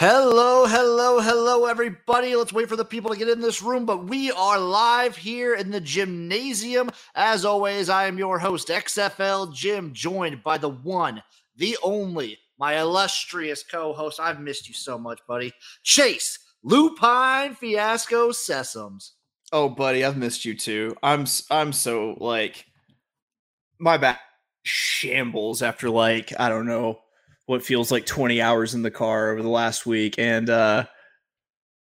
Hello, hello, hello, everybody. Let's wait for the people to get in this room, but we are live here in the Jimnasium. As always, I am your host, XFL Jim, joined by the one, the only, my illustrious co host. I've missed you so much, buddy. Chase Lupine Fiasco Sesums. Oh, buddy, I've missed you too. I'm I'm so like my back shambles after like I don't know what feels like 20 hours in the car over the last week and uh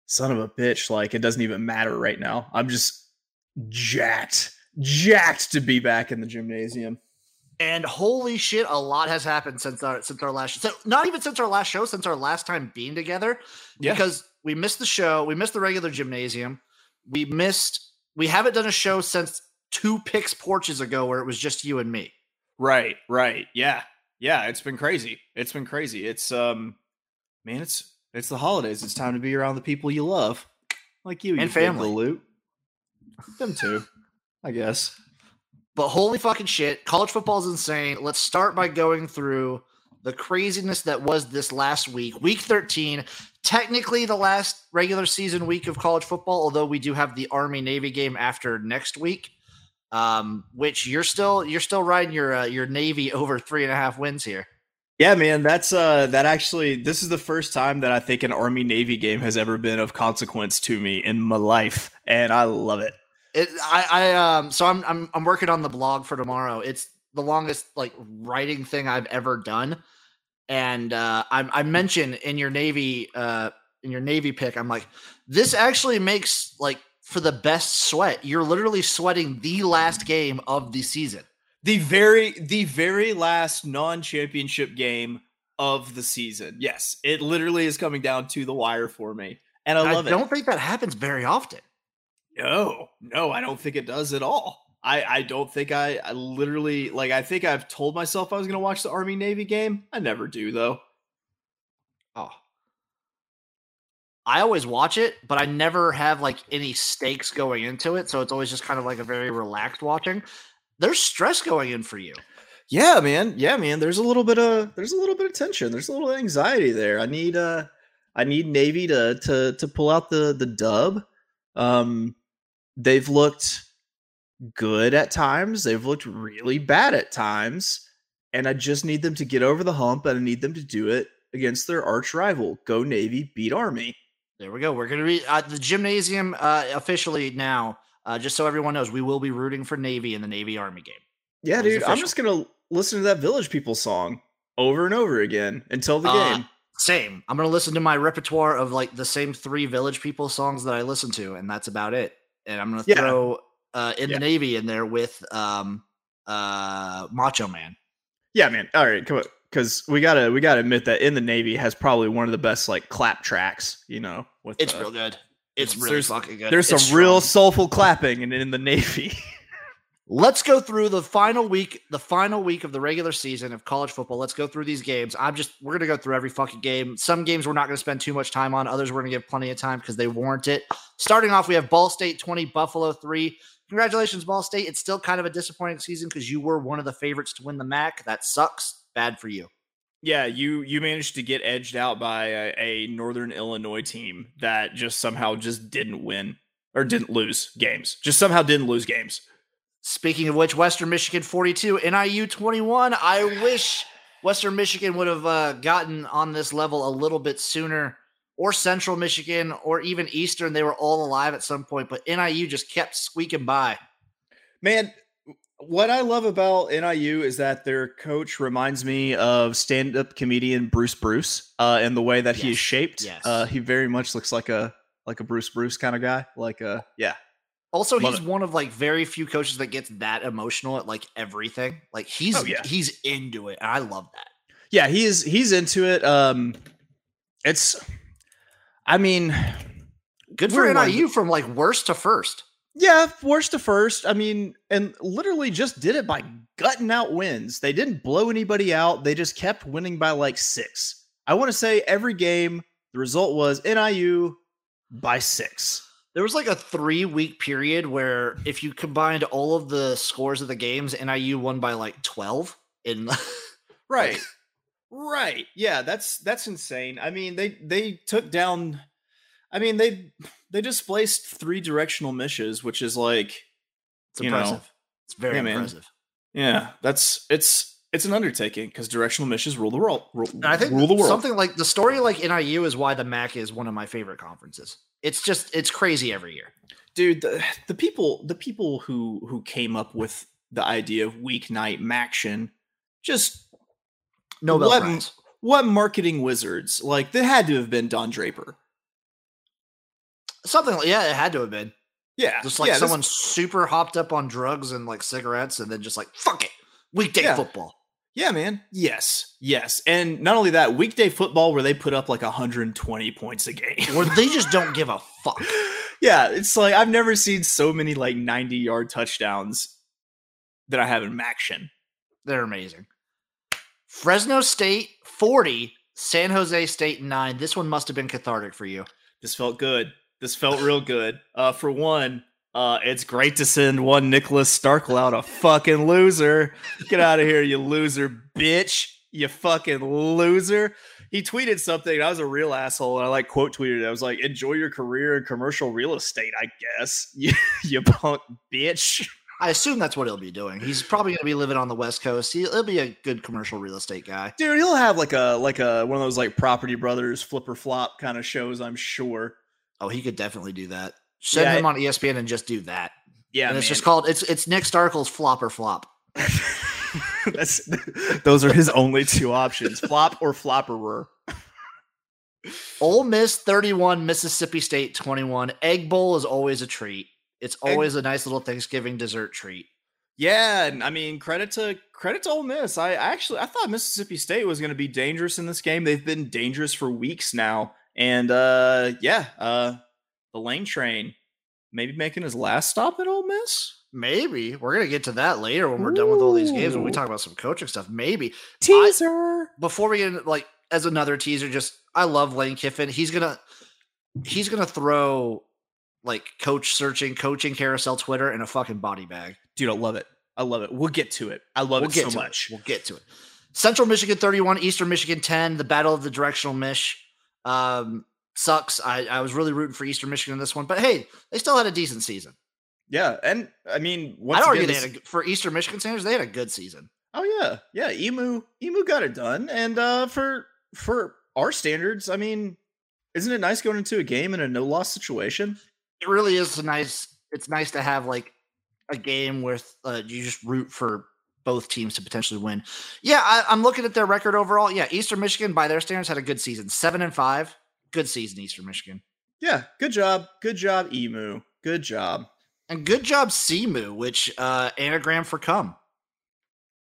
son of a bitch like it doesn't even matter right now. I'm just jacked jacked to be back in the Jimnasium. And holy shit, a lot has happened since our since our last so not even since our last show, since our last time being together. Yeah. Because we missed the show, we missed the regular Jimnasium, we missed we haven't done a show since two picks porches ago where it was just you and me. Right, right. Yeah. Yeah, it's been crazy. It's been crazy. It's um man, it's it's the holidays. It's time to be around the people you love. Like you And you family. Loot. Them too, I guess. But holy fucking shit, college football is insane. Let's start by going through the craziness that was this last week, week 13. Technically, the last regular season week of college football, although we do have the Army Navy game after next week, um, which you're still you're still riding your uh, your Navy over three and a half wins here. Yeah, man, that's uh that actually this is the first time that I think an Army Navy game has ever been of consequence to me in my life, and I love it. It, I, I um so I'm I'm I'm working on the blog for tomorrow. It's the longest like writing thing I've ever done. And uh I I mentioned in your Navy uh in your Navy pick, I'm like, this actually makes like for the best sweat. You're literally sweating the last game of the season. The very the very last non-championship game of the season. Yes, it literally is coming down to the wire for me. And I I, love it. I don't think that happens very often. No, no, I don't think it does at all. I, I don't think I, I literally like I think I've told myself I was gonna watch the Army Navy game. I never do though. Oh. I always watch it, but I never have like any stakes going into it. So it's always just kind of like a very relaxed watching. There's stress going in for you. Yeah, man. Yeah, man. There's a little bit of there's a little bit of tension. There's a little anxiety there. I need uh I need Navy to to to pull out the the dub. Um they've looked good at times. They've looked really bad at times. And I just need them to get over the hump and I need them to do it against their arch rival. Go Navy, beat Army. There we go. We're going to be at the Jimnasium uh, officially now. Uh, just so everyone knows, we will be rooting for Navy in the Navy Army game. Yeah, dude. I'm just gonna listen to that Village People song over and over again until the Uh, game. Same. I'm going to listen to my repertoire of like the same three Village People songs that I listen to, and that's about it. And I'm going to Yeah. throw uh, in Yeah. the Navy in there with um, uh, Macho Man. Yeah, man. All right, come on. Because we gotta we gotta admit that in the Navy has probably one of the best like clap tracks. You know, with It's uh, real good. It's really there's- fucking good. There's some It's real soulful clapping in, in the Navy. Let's go through the final week, the final week of the regular season of college football. Let's go through these games. I'm just we're gonna go through every fucking game. Some games we're not gonna spend too much time on. Others we're gonna give plenty of time because they warrant it. Starting off, we have Ball State 20, Buffalo 3. Congratulations, Ball State. It's still kind of a disappointing season because you were one of the favorites to win the MAC. That sucks. Bad for you. yeah, you you managed to get edged out by a, a Northern Illinois team that just somehow just didn't win or didn't lose games. Just somehow didn't lose games. Speaking of which, Western Michigan 42, NIU 21. I wish Western Michigan would have uh, gotten on this level a little bit sooner, or Central Michigan, or even Eastern. They were all alive at some point, but NIU just kept squeaking by. Man, what I love about NIU is that their coach reminds me of stand-up comedian Bruce Bruce, uh, in the way that he is shaped. yes. Uh, he very much looks like a like a Bruce Bruce kind of guy. Like uh yeah. Also, Love he's it. one of like very few coaches that gets that emotional at like everything. Like he's Oh, yeah. he's into it, and I love that. Yeah, he is he's into it. Um it's I mean, Good for We're one NIU from like worst to first. Yeah, worst to first. I mean, and literally just did it by gutting out wins. They didn't blow anybody out. They just kept winning by like 6. I want to say every game the result was NIU by 6. There was like a three week period where if you combined all of the scores of the games, NIU won by like 12 in Right. Right. Yeah, that's that's insane. I mean, they they took down I mean, they they displaced three directional mishes, which is like it's impressive. Know, it's very yeah, impressive. Man. Yeah, that's it's it's an undertaking because directional missions rule the world. Rule, I think rule the world. Something like the story like NIU is why the MAC is one of my favorite conferences. It's just it's crazy every year, dude. The, the people the people who who came up with the idea of weeknight MACtion just Nobel what, Prize. What marketing wizards? Like that had to have been Don Draper. Something like yeah, it had to have been. Yeah, just like yeah, someone this... super hopped up on drugs and like cigarettes, and then just like fuck it, weekday yeah. football. Yeah, man. Yes, yes, and not only that, weekday football where they put up like 120 points a game, where they just don't give a fuck. yeah, it's like I've never seen so many like 90 yard touchdowns that I have in MACtion. They're amazing. Fresno State 40, San Jose State 9. This one must have been cathartic for you. This felt good. This felt real good. Uh, for one, uh, it's great to send one Nicholas Starkel out a fucking loser. Get out of here, you loser bitch. You fucking loser. He tweeted something. I was a real asshole, and I like quote tweeted. It. I was like, "Enjoy your career in commercial real estate, I guess." You, you punk bitch. I assume that's what he'll be doing. He's probably going to be living on the West Coast. He'll be a good commercial real estate guy. Dude, he'll have like a like a one of those like Property Brothers flip or flop kind of shows. I'm sure. Oh, he could definitely do that. Send yeah, him on ESPN and just do that. Yeah, and it's just called it's it's Nick Starkel's flop or flop. That's those are his only two options: flop or flopperer. Ole Miss 31, Mississippi State 21. Egg Bowl is always a treat. It's always Egg- a nice little Thanksgiving dessert treat. Yeah, and I mean credit to credit to Ole Miss. I actually I thought Mississippi State was going to be dangerous in this game. They've been dangerous for weeks now, and uh, yeah, uh, the Lane Train maybe making his last stop at Ole Miss. Maybe we're gonna get to that later when we're Ooh. done with all these games when we talk about some coaching stuff. Maybe teaser I, before we get into, like as another teaser. Just I love Lane Kiffin. He's gonna he's gonna throw like coach searching, coaching carousel Twitter in a fucking body bag. Dude, I love it. I love it. We'll get to it. I love we'll it so much. It. We'll get to it. Central Michigan 31, Eastern Michigan 10, the battle of the directional mish. Um, sucks. I, I was really rooting for Eastern Michigan in this one, but hey, they still had a decent season. Yeah, and I mean, I'd argue again, they had a, for Eastern Michigan Sanders, they had a good season. Oh yeah, yeah. Emu, Emu got it done, and uh, for for our standards, I mean, isn't it nice going into a game in a no loss situation? it really is a nice. It's nice to have like a game with uh, you just root for both teams to potentially win. Yeah, I, am looking at their record overall. Yeah, Eastern Michigan by their standards had a good season, seven and five. Good season, Eastern Michigan. Yeah, good job, good job, Emu. Good job, and good job, Simu, which uh, anagram for come.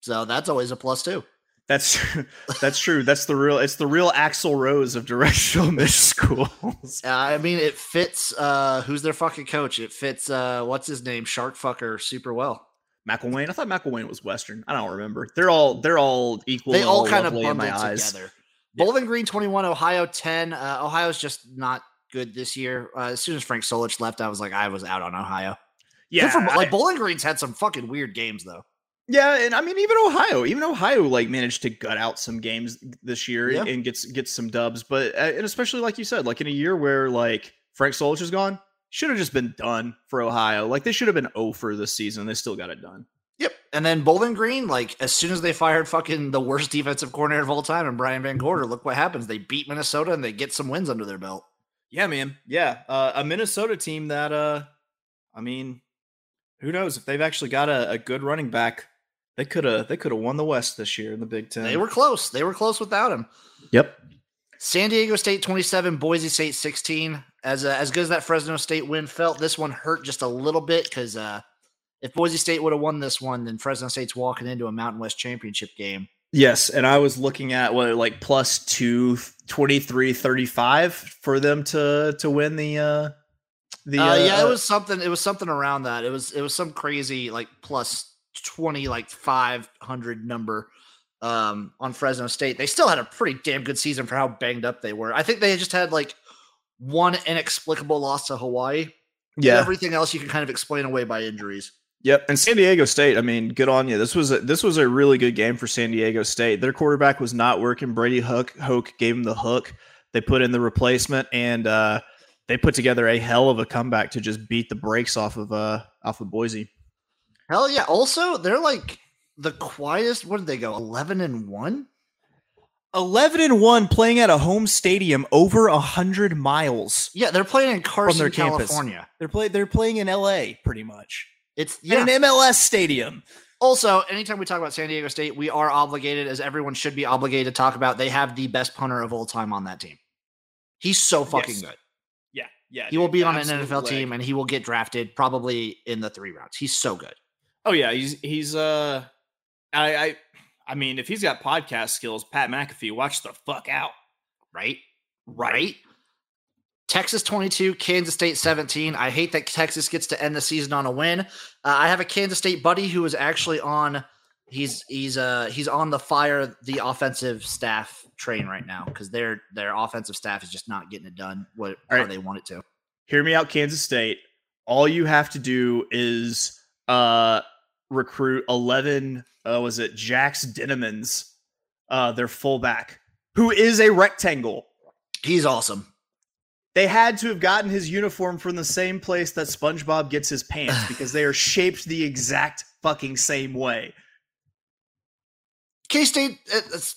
So that's always a plus too. That's that's true. That's the real. It's the real Axl Rose of directional miss schools. Uh, I mean, it fits. uh Who's their fucking coach? It fits. uh What's his name? Shark fucker super well. McElwain. I thought McElwain was Western. I don't remember. They're all they're all equal. They all, all kind of bundled together. Yeah. Bowling Green twenty one, Ohio ten. Uh, Ohio's just not good this year. Uh, as soon as Frank Solich left, I was like, I was out on Ohio. Yeah, for, like Bowling Green's had some fucking weird games though. Yeah, and I mean even Ohio, even Ohio like managed to gut out some games this year yeah. and gets gets some dubs, but uh, and especially like you said, like in a year where like Frank Solich is gone, should have just been done for Ohio. Like they should have been 0 for this season. They still got it done. Yep. And then Bowling Green, like as soon as they fired fucking the worst defensive coordinator of all time and Brian Van Gorder, look what happens. They beat Minnesota and they get some wins under their belt. Yeah, man. Yeah. Uh, a Minnesota team that uh I mean, who knows if they've actually got a, a good running back they could have they could have won the West this year in the Big Ten. They were close. They were close without him. Yep. San Diego State 27, Boise State 16. As uh, as good as that Fresno State win felt, this one hurt just a little bit because uh, if Boise State would have won this one, then Fresno State's walking into a Mountain West championship game. Yes, and I was looking at what like plus two 23 35 for them to to win the uh the uh, yeah, it uh, was something it was something around that. It was it was some crazy like plus 20 like 500 number um, on Fresno State. They still had a pretty damn good season for how banged up they were. I think they just had like one inexplicable loss to Hawaii. Yeah. Everything else you can kind of explain away by injuries. Yep, and San Diego State. I mean, good on you. This was a, this was a really good game for San Diego State. Their quarterback was not working. Brady Hook Hoke gave him the hook. They put in the replacement, and uh, they put together a hell of a comeback to just beat the brakes off of uh, off of Boise. Hell yeah! Also, they're like the quietest. What did they go? Eleven and one. 11 and 1 playing at a home stadium over 100 miles. Yeah, they're playing in Carson, their campus. California. They're play they're playing in LA pretty much. It's Yeah. an MLS stadium. Also, anytime we talk about San Diego State, we are obligated, as everyone should be obligated to talk about. They have the best punter of all time on that team. He's so fucking Yes. good. Yeah, yeah. He will be on an NFL leg. team, and he will get drafted probably in the three rounds. He's so good. Oh yeah, he's he's uh I I I mean, if he's got podcast skills, Pat McAfee, watch the fuck out. right? Right. Texas 22, Kansas State 17. I hate that Texas gets to end the season on a win. Uh, I have a Kansas State buddy who is actually on he's he's uh he's on the fire the offensive staff train right now because their their offensive staff is just not getting it done what All how right. they want it to. Hear me out, Kansas State. All you have to do is uh, recruit eleven. Uh, was it Jax Dinnemans, uh, their fullback, who is a rectangle. He's awesome. They had to have gotten his uniform from the same place that SpongeBob gets his pants because they are shaped the exact fucking same way. K State, it's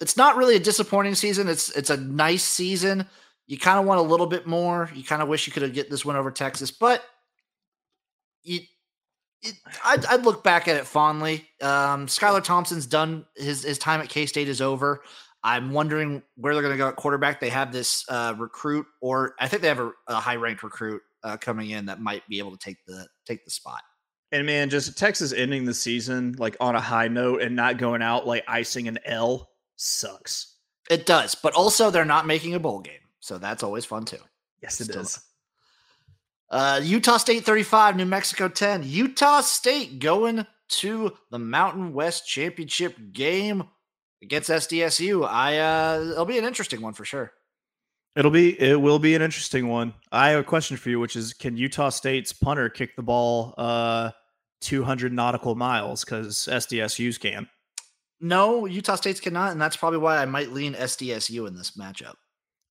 it's not really a disappointing season. It's it's a nice season. You kind of want a little bit more. You kind of wish you could have get this win over Texas, but you, it, I'd, I'd look back at it fondly. Um, Skylar Thompson's done his his time at K State is over. I'm wondering where they're going to go at quarterback. They have this uh, recruit, or I think they have a, a high ranked recruit uh, coming in that might be able to take the take the spot. And man, just Texas ending the season like on a high note and not going out like icing an L sucks. It does, but also they're not making a bowl game, so that's always fun too. Yes, it it is. Uh, Utah State 35, New Mexico 10. Utah State going to the Mountain West Championship game against SDSU. I uh it'll be an interesting one for sure. It'll be it will be an interesting one. I have a question for you, which is can Utah State's punter kick the ball uh 200 nautical miles because SDSU's can? No, Utah State's cannot, and that's probably why I might lean SDSU in this matchup.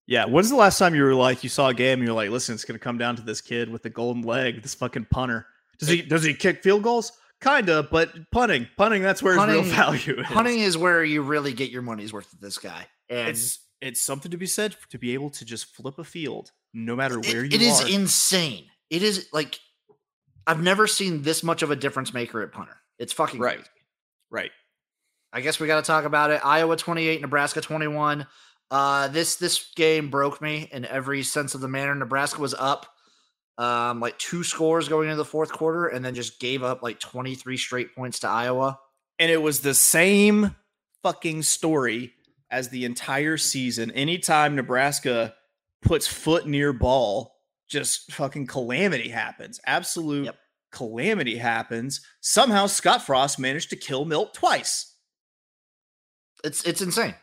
Yeah. When's the last time you were like you saw a game and you're like, listen, it's gonna come down to this kid with the golden leg, this fucking punter. Does he does he kick field goals? Kinda, but punting, punting, that's where his real value is. Hunting is where you really get your money's worth with this guy. And It's it's something to be said to be able to just flip a field no matter it- where you it is are. insane. It is like I've never seen this much of a difference maker at punter. It's fucking Right. crazy. right. I guess we got to talk about it. Iowa 28, Nebraska 21. Uh, this this game broke me in every sense of the manner. Nebraska was up um, like two scores going into the fourth quarter, and then just gave up like 23 straight points to Iowa. And it was the same fucking story as the entire season. Anytime Nebraska puts foot near ball, just fucking calamity happens. Absolute Yep. calamity happens. Somehow Scott Frost managed to kill Milt twice. It's it's insane.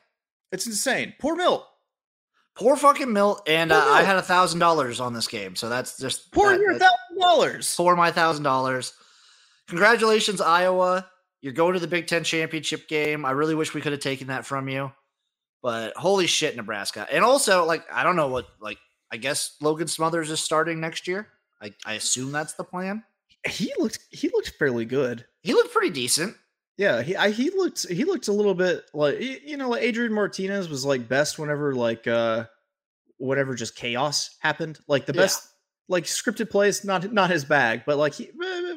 It's insane. Poor Milt. Poor fucking Milt, and uh, Poor I had a thousand dollars on this game, so that's just Poor that- your thousand dollars. for my thousand dollars. Congratulations, Iowa. You're going to the Big Ten championship game. I really wish we could have taken that from you. But holy shit, Nebraska. And also, like, I don't know what like I guess Logan Smothers is starting next year. I, I assume that's the plan. He looked he looked fairly good. He looked pretty decent. Yeah, he I, he looked he looked a little bit like you know like Adrian Martinez was like best whenever like uh whatever just chaos happened. Like the Yeah. best like scripted plays not not his bag, but like he eh,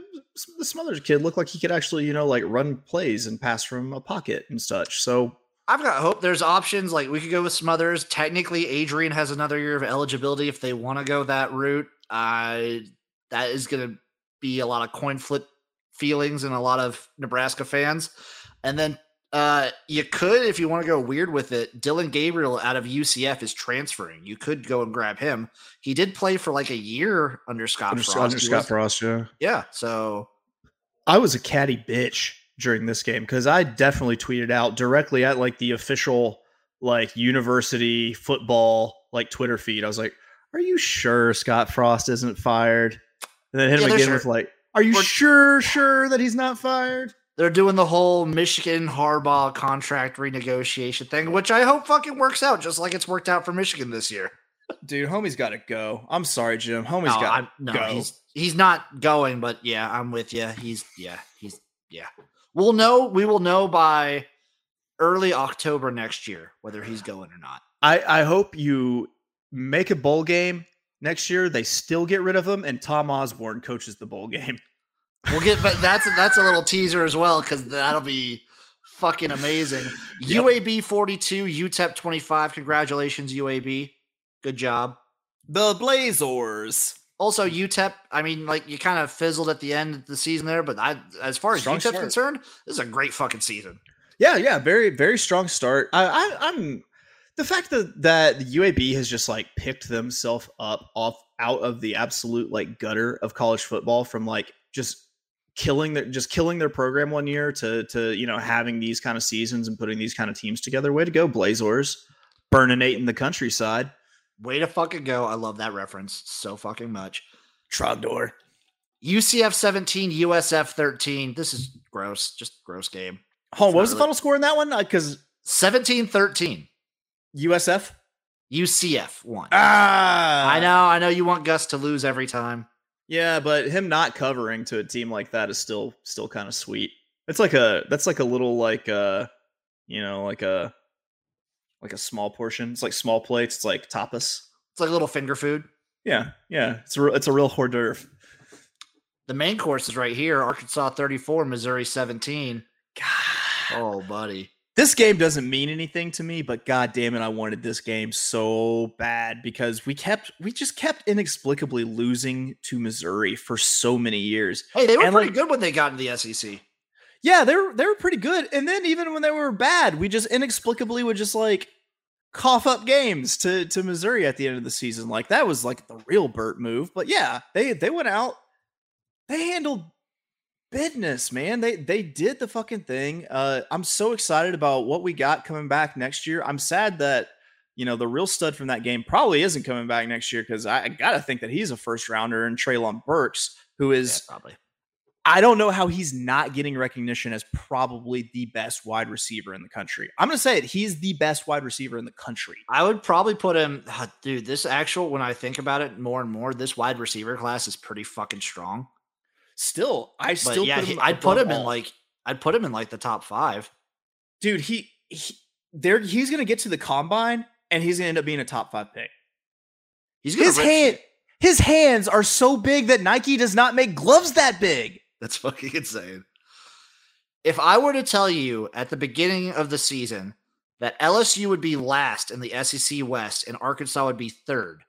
the Smothers kid looked like he could actually, you know, like run plays and pass from a pocket and such. So I've got hope. There's options. Like we could go with Smothers. Technically, Adrian has another year of eligibility if they want to go that route. Uh, that is going to be a lot of coin flip feelings and a lot of Nebraska fans. And then uh, you could, if you want to go weird with it, Dillon Gabriel out of UCF is transferring. You could go and grab him. He did play for like a year under Scott under, Frost. under Scott was- Frost, yeah. Yeah. So I was a catty bitch during this game because I definitely tweeted out directly at like the official like university football like Twitter feed. I was like, "Are you sure Scott Frost isn't fired?" And then hit Yeah, him again sure. with like Are you We're- sure, sure that he's not fired? They're doing the whole Michigan Harbaugh contract renegotiation thing, which I hope fucking works out, just like it's worked out for Michigan this year. Dude, homie's got to go. I'm sorry, Jim. Homie's no, got I'm- to no, go. he's he's not going, but yeah, I'm with you. He's yeah, he's yeah. We'll know. We will know by early October next year whether he's going or not. I, I hope you make a bowl game next year. They still get rid of him, and Tom Osborne coaches the bowl game. We'll get, but that's that's a little teaser as well because that'll be fucking amazing. Yep. UAB 42, UTEP 25. Congratulations, UAB. Good job. the Blazers. Also, UTEP, I mean, like you kind of fizzled at the end of the season there, but I, as far as Strong UTEP's start. concerned, this is a great fucking season. Yeah, yeah, very, very strong start. I, I I'm the fact that that the UAB has just like picked themselves up off out of the absolute like gutter of college football from like just killing their just killing their program one year to to you know having these kind of seasons and putting these kind of teams together. Way to go, Blazers! Burninating in the countryside. Way to fucking go. I love that reference so fucking much. Trogdor. UCF 17, USF 13. This is gross. Just gross game. Hold on, It's what not was the final score in that one? Because 17 13. USF. UCF won. Ah, I know. I know you want Gus to lose every time. Yeah, but him not covering to a team like that is still still kind of sweet. It's like a that's like a little like uh you know like a like a small portion. It's like small plates. It's like tapas. It's like a little finger food. Yeah, yeah. It's a it's a real hors d'oeuvre. The main course is right here Arkansas 34, Missouri 17. God. Oh, buddy. This game doesn't mean anything to me, but god damn it, I wanted this game so bad because we kept we just kept inexplicably losing to Missouri for so many years. Hey, they were And, pretty like- good when they got into the SEC. Yeah, they were they were pretty good. And then even when they were bad, we just inexplicably would just like cough up games to to Missouri at the end of the season. Like that was like the real Burt move. But yeah, they they went out. They handled business, man. They they did the fucking thing. Uh I'm so excited about what we got coming back next year. I'm sad that you know the real stud from that game probably isn't coming back next year because I, I gotta think that he's a first rounder and Treylon Burks, who is Yeah, probably. I don't know how he's not getting recognition as probably the best wide receiver in the country. I'm going to say it. He's the best wide receiver in the country. I would probably put him, dude. This actual, when I think about it more and more, this wide receiver class is pretty fucking strong. Still, I But still yeah, put he, I'd put him in like, I'd put him in like the top five. dude, he, he there he's to get to the combine and he's to end up being a top 5 pick. He's gonna His hand shit. his hands are so big that Nike does not make gloves that big. That's fucking insane. If I were to tell you at the beginning of the season that LSU would be last in the SEC West and Arkansas would be third,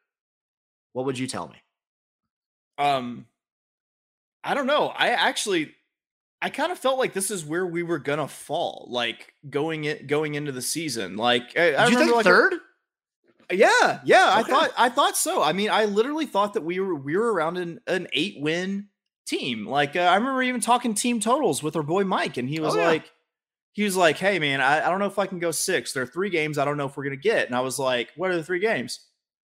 what would you tell me? Um I don't know. I actually I kind of felt like this is where we were going to fall like going it going into the season. Like I, I you think like third? Yeah, yeah, I thought I thought so. I mean, I literally thought that we were we were around an, an eight win team. Like uh, I remember even talking team totals with our boy Mike, and he was Oh, yeah. like, he was like, "Hey man, I, I don't know if I can go six. There are three games I don't know if we're gonna get." And I was like, "What are the three games?"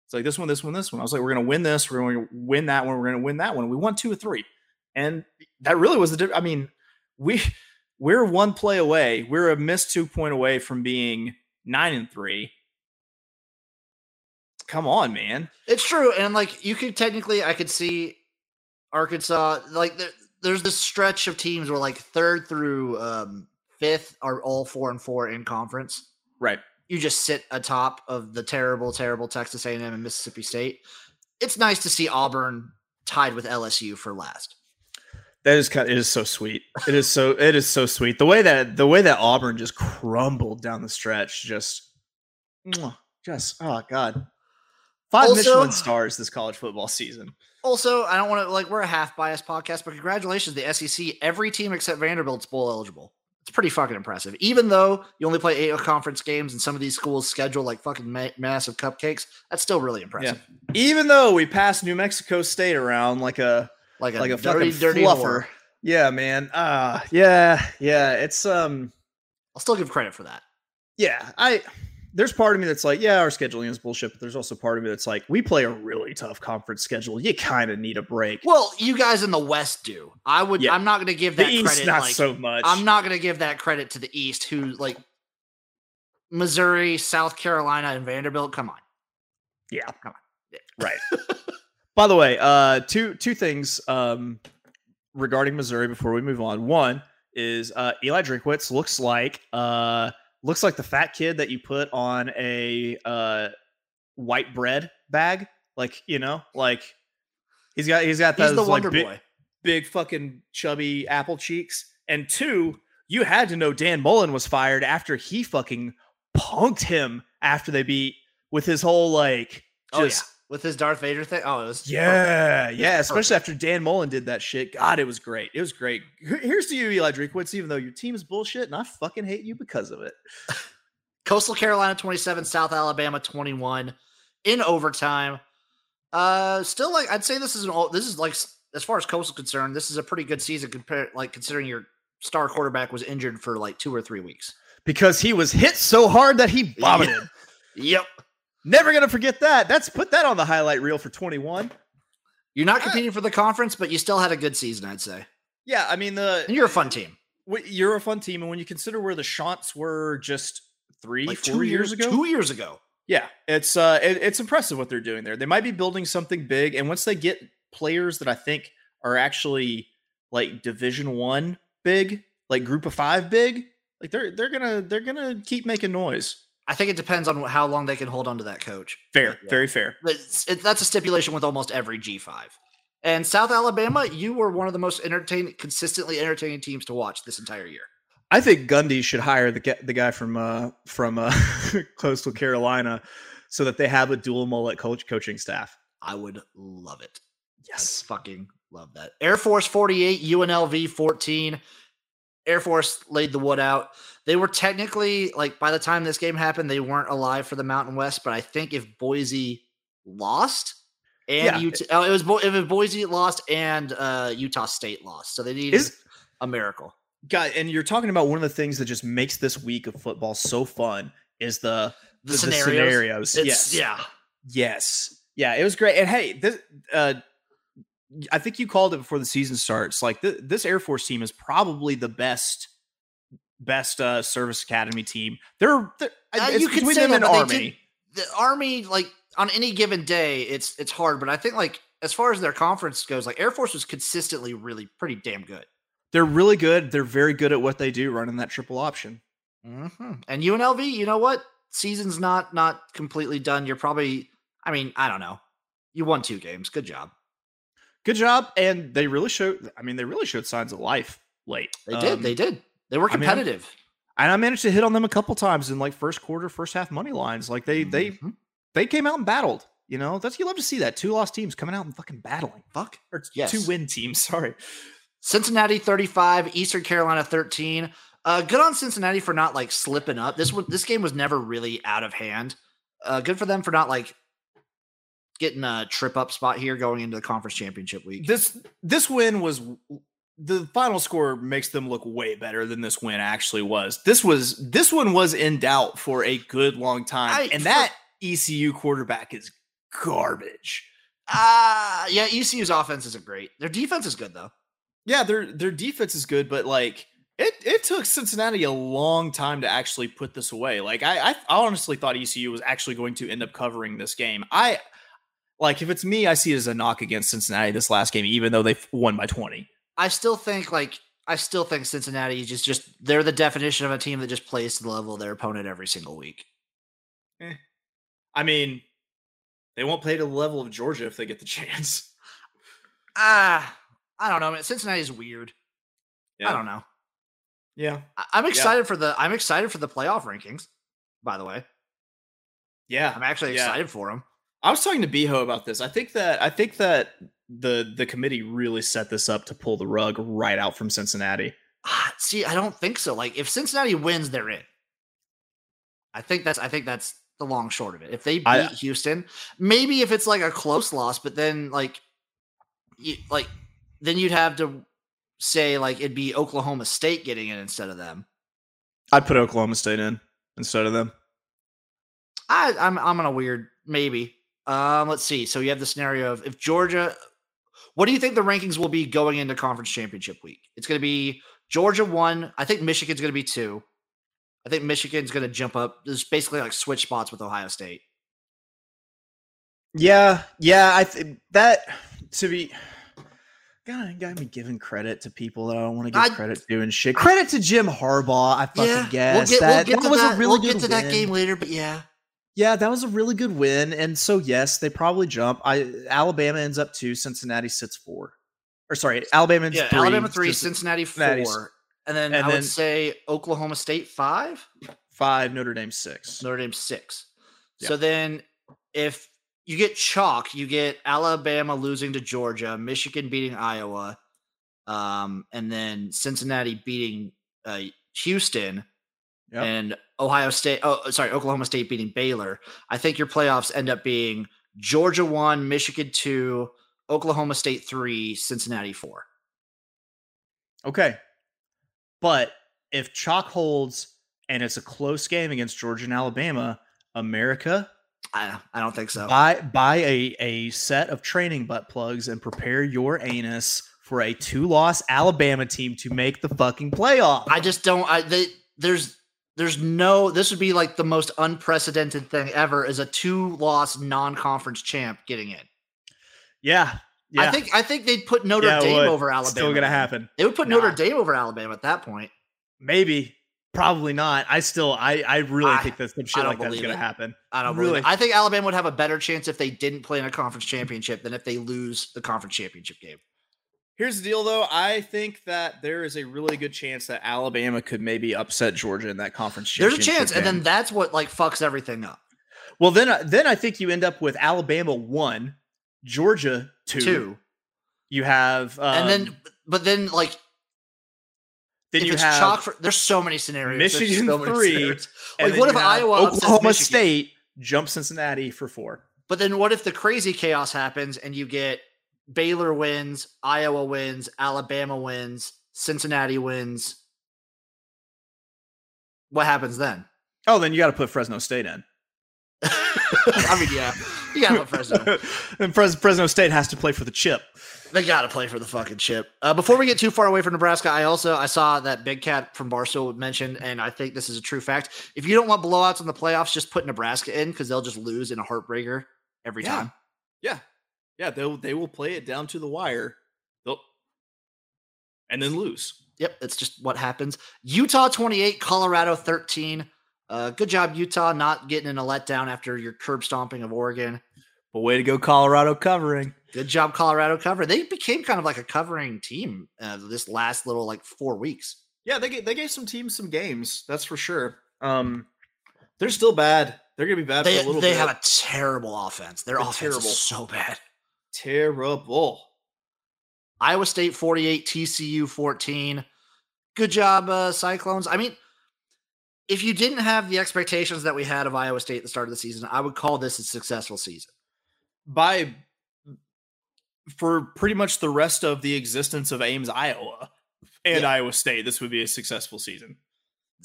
It's like this one, this one, this one. I was like, "We're gonna win this. We're gonna win that one. We're gonna win that one." We won two or three, and that really was the. diff- I mean, we we're one play away. We're a missed two point away from being nine and three. Come on, man. It's true, and like you could technically, I could see Arkansas like there, there's this stretch of teams where like third through um, fifth are all four and four in conference. Right. You just sit atop of the terrible, terrible Texas A&M and Mississippi State. It's nice to see Auburn tied with LSU for last. That is kind. It is so sweet. It is so. It is so sweet. The way that the way that Auburn just crumbled down the stretch, just, just oh god, five Also- Michelin stars this college football season. Also, I don't want to like we're a half biased podcast, but congratulations, the SEC. Every team except Vanderbilt's bowl eligible. It's pretty fucking impressive. Even though you only play eight conference games and some of these schools schedule like fucking ma- massive cupcakes, that's still really impressive. Even though we passed New Mexico State around like a Like a, like a dirty, fucking dirty fluffer. whore. Yeah, man. Ah, yeah, yeah. It's um, I'll still give credit for that. yeah. I there's part of me that's like, yeah, our scheduling is bullshit, but there's also part of me that's like, we play a really tough conference schedule. You kind of need a break. Well, you guys in the West do. I would. Yeah. I'm not going to give the that East, credit. not like, so much. I'm not going to give that credit to the East, who like Missouri, South Carolina, and Vanderbilt. Come on. Yeah, Come on. Yeah. right. By the way, uh, two two things um, regarding Missouri before we move on. One is uh, Eli Drinkwitz looks like uh, looks like the fat kid that you put on a uh, white bread bag, like you know, like he's got he's got He's the like Wonder big, Boy. Big fucking chubby apple cheeks. And two, you had to know Dan Mullen was fired after he fucking punked him after they beat with his whole like Oh, just With his Darth Vader thing. Oh, it was Yeah, perfect. yeah, especially after Dan Mullen did that shit. God, it was great. It was great. Here's to you, Eli Drinkwitz, even though your team is bullshit and I fucking hate you because of it. Coastal Carolina 27, South Alabama 21 in overtime. Uh still like I'd say this is an all this is like as far as Coastal concerned, this is a pretty good season compared like considering your star quarterback was injured for like 2 or 3 weeks. Because he was hit so hard that he vomited. Yep. Never gonna forget that. That's put that on the highlight reel for 21. You're not Uh, competing for the conference, but you still had a good season, I'd say. Yeah, I mean the And you're a fun team. you're a fun team, and when you consider where the shots were just three, Like four two years ago, Two years ago. Yeah, it's uh, it, it's impressive what they're doing there. They might be building something big, and once they get players that I think are actually like Division One big, like Group of Five big, like they're they're gonna they're gonna keep making noise. I think it depends on how long they can hold on to that coach. Fair, Yeah. very fair. It's- it, that's a stipulation with almost every G5. And South Alabama, you were one of the most entertaining, consistently entertaining teams to watch this entire year. I think Gundy should hire the the guy from uh, from uh, Coastal Carolina so that they have a dual mullet coach coaching staff. I would love it. Yes, I'd fucking love that. Air Force 48, UNLV 14. Air Force laid the wood out. They were technically like by the time this game happened, they weren't alive for the Mountain West. But I think if Boise lost and Yeah. Utah, oh, it was Bo- if Boise lost and uh, Utah State lost, so they needed Is a miracle. guy, and you're talking about one of the things that just makes this week of football so fun is the The, the, the scenarios. scenarios. Yes, Yeah. Yes. Yeah, it was great. And hey, this uh I think you called it before the season starts. Like th- this Air Force team is probably the best best uh service academy team. They're, they're Uh, it's you could say them that, and but they Army. did- the army like on any given day it's it's hard but i think like as far as their conference goes like air force was consistently really pretty damn good They're really good. They're very good at what they do running that triple option. hmm and unlv you know what season's not not completely done you're probably i mean i don't know you won two games good job Good job. And they really showed I mean, they really showed signs of life late. they did they Um, did they were I mean, competitive And I managed to hit on them a couple times in like first quarter, first half money lines. Like they they Mhm. they came out and battled. You know, that's you love to see that. Two lost teams coming out and fucking battling. fuck Or Yes. two win teams, sorry. Cincinnati 35, Eastern Carolina 13. Uh, good on Cincinnati for not like slipping up. This was this game was never really out of hand. Uh, good for them for not like getting a trip up spot here going into the conference championship week. This this win was the final score makes them look way better than this win actually was. This was this one was in doubt for a good long time. I- and for- that ECU quarterback is garbage. Ah, yeah, ECU's offense isn't great. Their defense is good though. Yeah, their their defense is good, but like it it took Cincinnati a long time to actually put this away. Like I I honestly thought ECU was actually going to end up covering this game. I like if it's me, I see it as a knock against Cincinnati this last game, even though they won by 20. I still think like I still think Cincinnati is just just they're the definition of a team that just plays to the level of their opponent every single week. I mean, they won't play to the level of Georgia if they get the chance. Ah, I don't know, man. Cincinnati's weird. I don't know. Yeah. I- I'm excited for the I'm excited for the playoff rankings. By the way, Yeah. I'm actually Yeah. excited for them. I was talking to Beho about this. I think that I think that the the committee really set this up to pull the rug right out from Cincinnati. Ah, see, I don't think so. Like, if Cincinnati wins, they're in. I think that's I think that's the long short of it. If they beat I- Houston, maybe if it's like a close loss, but then like, you, like then you'd have to say like it'd be Oklahoma State getting it instead of them. I'd put Oklahoma State in instead of them. I, I'm I'm on a weird maybe. Um, let's see. So you have the scenario of if Georgia. What do you think the rankings will be going into conference championship week? It's going to be Georgia one. I think Michigan's going to be two. I think Michigan's going to jump up. There's basically like switch spots with Ohio State. Yeah, yeah. I think that to be. God, I got me giving credit to people that I don't want to give I- credit to and shit. Credit to Jim Harbaugh. I fucking yeah, guess we'll get, that, we'll get that was that. a really we'll good get to that game later, but yeah, Yeah, that was a really good win, and so yes, they probably jump. I Alabama ends up two, Cincinnati sits four, or sorry, Alabama ends yeah. three, Alabama three, Cincinnati four, and then and I then- would say Oklahoma State five. five, Notre Dame six. Notre Dame six. Yeah. So then, if you get chalk, you get Alabama losing to Georgia, Michigan beating Iowa, um, and then Cincinnati beating uh, Houston, Yep. and Ohio State. Oh, uh, sorry, Oklahoma State beating Baylor. I think your playoffs end up being Georgia one, Michigan two, Oklahoma State three, Cincinnati four. Okay, but if chalk holds and it's a close game against Georgia and Alabama, America I I don't think so. buy buy a a set of training butt plugs and prepare your anus for a two loss Alabama team to make the fucking playoff. I just don't. I they, there's there's no. This would be like the most unprecedented thing ever. Is a two loss non conference champ getting in. yeah, yeah. I think I think they'd put Notre Yeah, Dame would. over Alabama. Still gonna happen. They would put Nah. Notre Dame over Alabama at that point. Maybe. Probably not. I still I I really I- think that some shit like that's gonna happen. I don't really. I think Alabama would have a better chance if they didn't play in a conference championship than if they lose the conference championship game. Here's the deal though. I think that there is a really good chance that Alabama could maybe upset Georgia in that conference There's a chance, and then that's what like fucks everything up. Well, then, uh, then I think you end up with Alabama one, Georgia two. Two, You have, um, and then but then like then you have chalk for, there's so many scenarios. Michigan so many three, scenarios. Like what if Iowa Oklahoma State jump Cincinnati for four. But then what if the crazy chaos happens and you get Baylor wins, Iowa wins, Alabama wins, Cincinnati wins? What happens then? Oh, then you got to put Fresno State in. I mean, yeah, you gotta put Fresno. and Fres- Fresno State has to play for the chip. They gotta play for the fucking chip. Uh, before we get too far away from Nebraska, I also I saw that Big Cat from Barstool mentioned, and I think this is a true fact. If you don't want blowouts in the playoffs, just put Nebraska in because they'll just lose in a heartbreaker every Yeah. time. Yeah, yeah, they they will play it down to the wire. They'll and then lose. Yep, it's just what happens. Utah 28, Colorado 13. Uh, good job, Utah, not getting in a letdown after your curb stomping of Oregon. But way to go, Colorado covering. Good job, Colorado cover. They became kind of like a covering team uh, this last little like four weeks. Yeah, they gave, they gave some teams some games. That's for sure. Um, they're still bad. They're gonna be bad They for a little bit. they have a terrible offense. Their They're offense terrible. is so bad. Terrible. Iowa State 48, TCU 14. Good job, uh, Cyclones. I mean, if you didn't have the expectations that we had of Iowa State at the start of the season, I would call this a successful season. By for pretty much the rest of the existence of Ames, Iowa, and Yeah. Iowa State, this would be a successful season.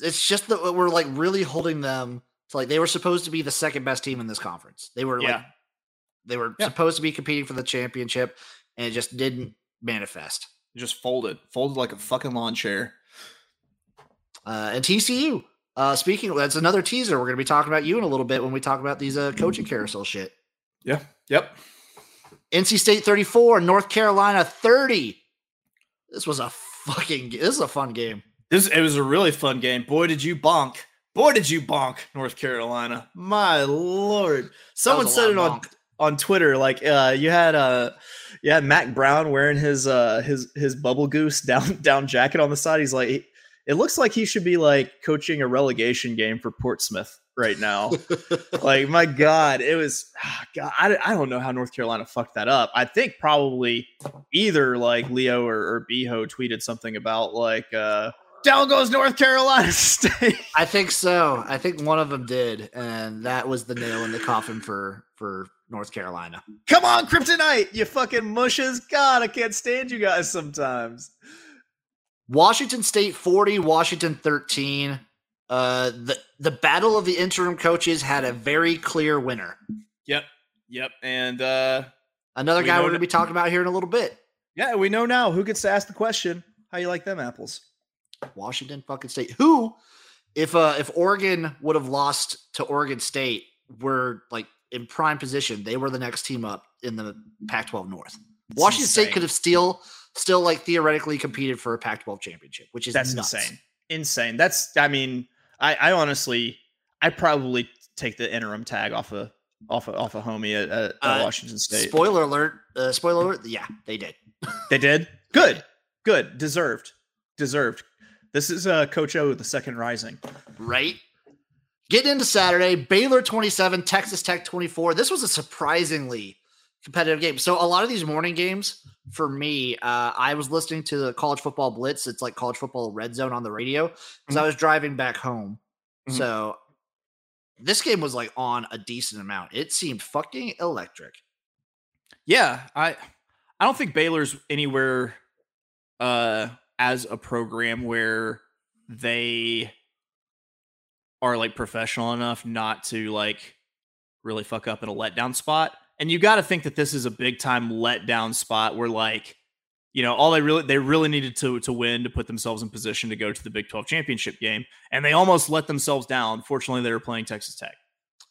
It's just that we're like really holding them to like they were supposed to be the second best team in this conference. They were like Yeah. They were Yeah. supposed to be competing for the championship, and it just didn't manifest. Just folded, folded like a fucking lawn chair. Uh, and TCU. Uh, speaking, of, that's another teaser. We're going to be talking about you in a little bit when we talk about these uh, coaching carousel shit. Yeah. Yep. NC State 34, North Carolina 30. This was a fucking this is a fun game. This it was a really fun game. Boy, did you bonk! Boy, did you bonk, North Carolina! My lord! Someone said it lot on bonk. On Twitter. Like, uh, you had uh, you had Mack Brown wearing his uh his his bubble goose down down jacket on the side. He's like, it looks like he should be like coaching a relegation game for Portsmouth right now. like, my God, it was. ah, God, I, I don't know how North Carolina fucked that up. I think probably either like Leo or, or Beho tweeted something about like. uh down goes North Carolina State. I think so. I think one of them did, and that was the nail in the coffin for for North Carolina. Come on, Kryptonite, you fucking mushes. God, I can't stand you guys sometimes. Washington State 40, Washington 13. Uh, the the battle of the interim coaches had a very clear winner. Yep. Yep. And uh Another We guy we're going to be talking about here in a little bit. yeah, we know now who gets to ask the question. How you like them apples? Washington fucking State. Who, if uh if Oregon would have lost to Oregon State, were like in prime position. They were the next team up in the Pac-12 North. Washington State could have still still like theoretically competed for a Pac-12 championship, which is That's nuts. insane. Insane. That's I mean, I, I honestly I probably take the interim tag off of off of off of homie at, at, at Uh, Washington State. Spoiler alert! Uh, spoiler alert! Yeah, they did. They did? Good. Good. Deserved. Deserved. This is uh Coach O, the second rising. right? Getting into Saturday, Baylor 27, Texas Tech 24. This was a surprisingly competitive game. So, a lot of these morning games for me, uh, I was listening to the college football blitz. It's like college football red zone on the radio because I was driving back home. Mhm. So, this game was like on a decent amount. It seemed fucking electric. Yeah, I I don't think Baylor's anywhere uh as a program where they are like professional enough not to like really fuck up in a letdown spot. And you got to think that this is a big time letdown spot where like you know all they really they really needed to to win to put themselves in position to go to the Big 12 championship game and they almost let themselves down. Fortunately, they were playing Texas Tech.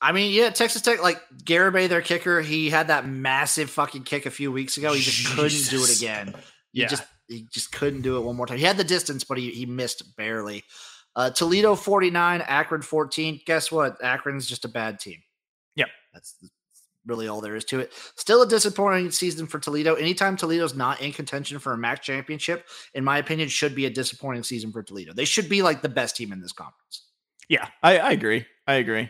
I mean, yeah, Texas Tech, like Garibay, their kicker, he had that massive fucking kick a few weeks ago. He just couldn't do it again. He Yeah. just he just couldn't do it one more time. He had the distance, but he he missed barely. Uh, Toledo 49, Akron 14. Guess what? Akron's just a bad team. Yep. That's really all there is to it. Still a disappointing season for Toledo. Anytime Toledo's not in contention for a MAC championship, in my opinion, should be a disappointing season for Toledo. They should be like the best team in this conference. Yeah, I, I agree. I agree.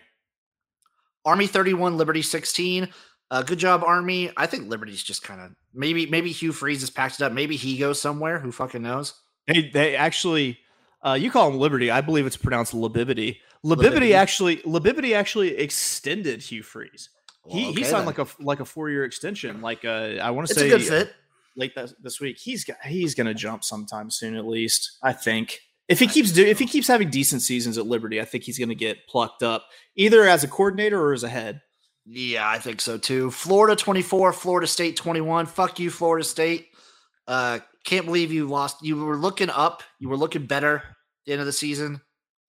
Army 31, Liberty 16. Uh, good job, Army. I think Liberty's just kind of maybe maybe Hugh Freeze has packed it up. Maybe he goes somewhere. Who fucking knows? They they actually uh, you call him Liberty. I believe it's pronounced Libibity. Libibity actually Libibity actually extended Hugh Freeze. He Well, he okay signed then. like a like a four year extension. Like uh, I want to say a good fit. late this, this week. He's got he's gonna jump sometime soon at least. I think if he keeps do if he keeps having decent seasons at Liberty, I think he's gonna get plucked up either as a coordinator or as a head. Yeah, I think so too. Florida 24, Florida State 21. Fuck you, Florida State. Uh, can't believe you lost. You were looking up. You were looking better the end of the season,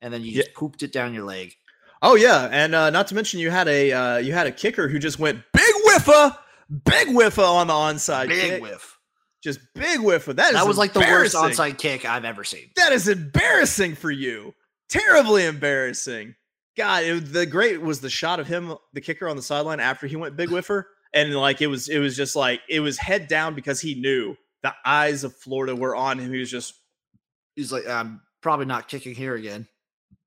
and then you just pooped it down your leg. Oh yeah, and uh, not to mention you had a uh, you had a kicker who just went big whiffa, big whiffa on the onside Big kick. whiff. just big whiffa. That is That was like the worst onside kick I've ever seen. That is embarrassing for you. Terribly embarrassing. God, it, the great was the shot of him, the kicker on the sideline after he went big whiffer, and like it was, it was just like it was head down because he knew the eyes of Florida were on him. He was just, He's like, I'm probably not kicking here again.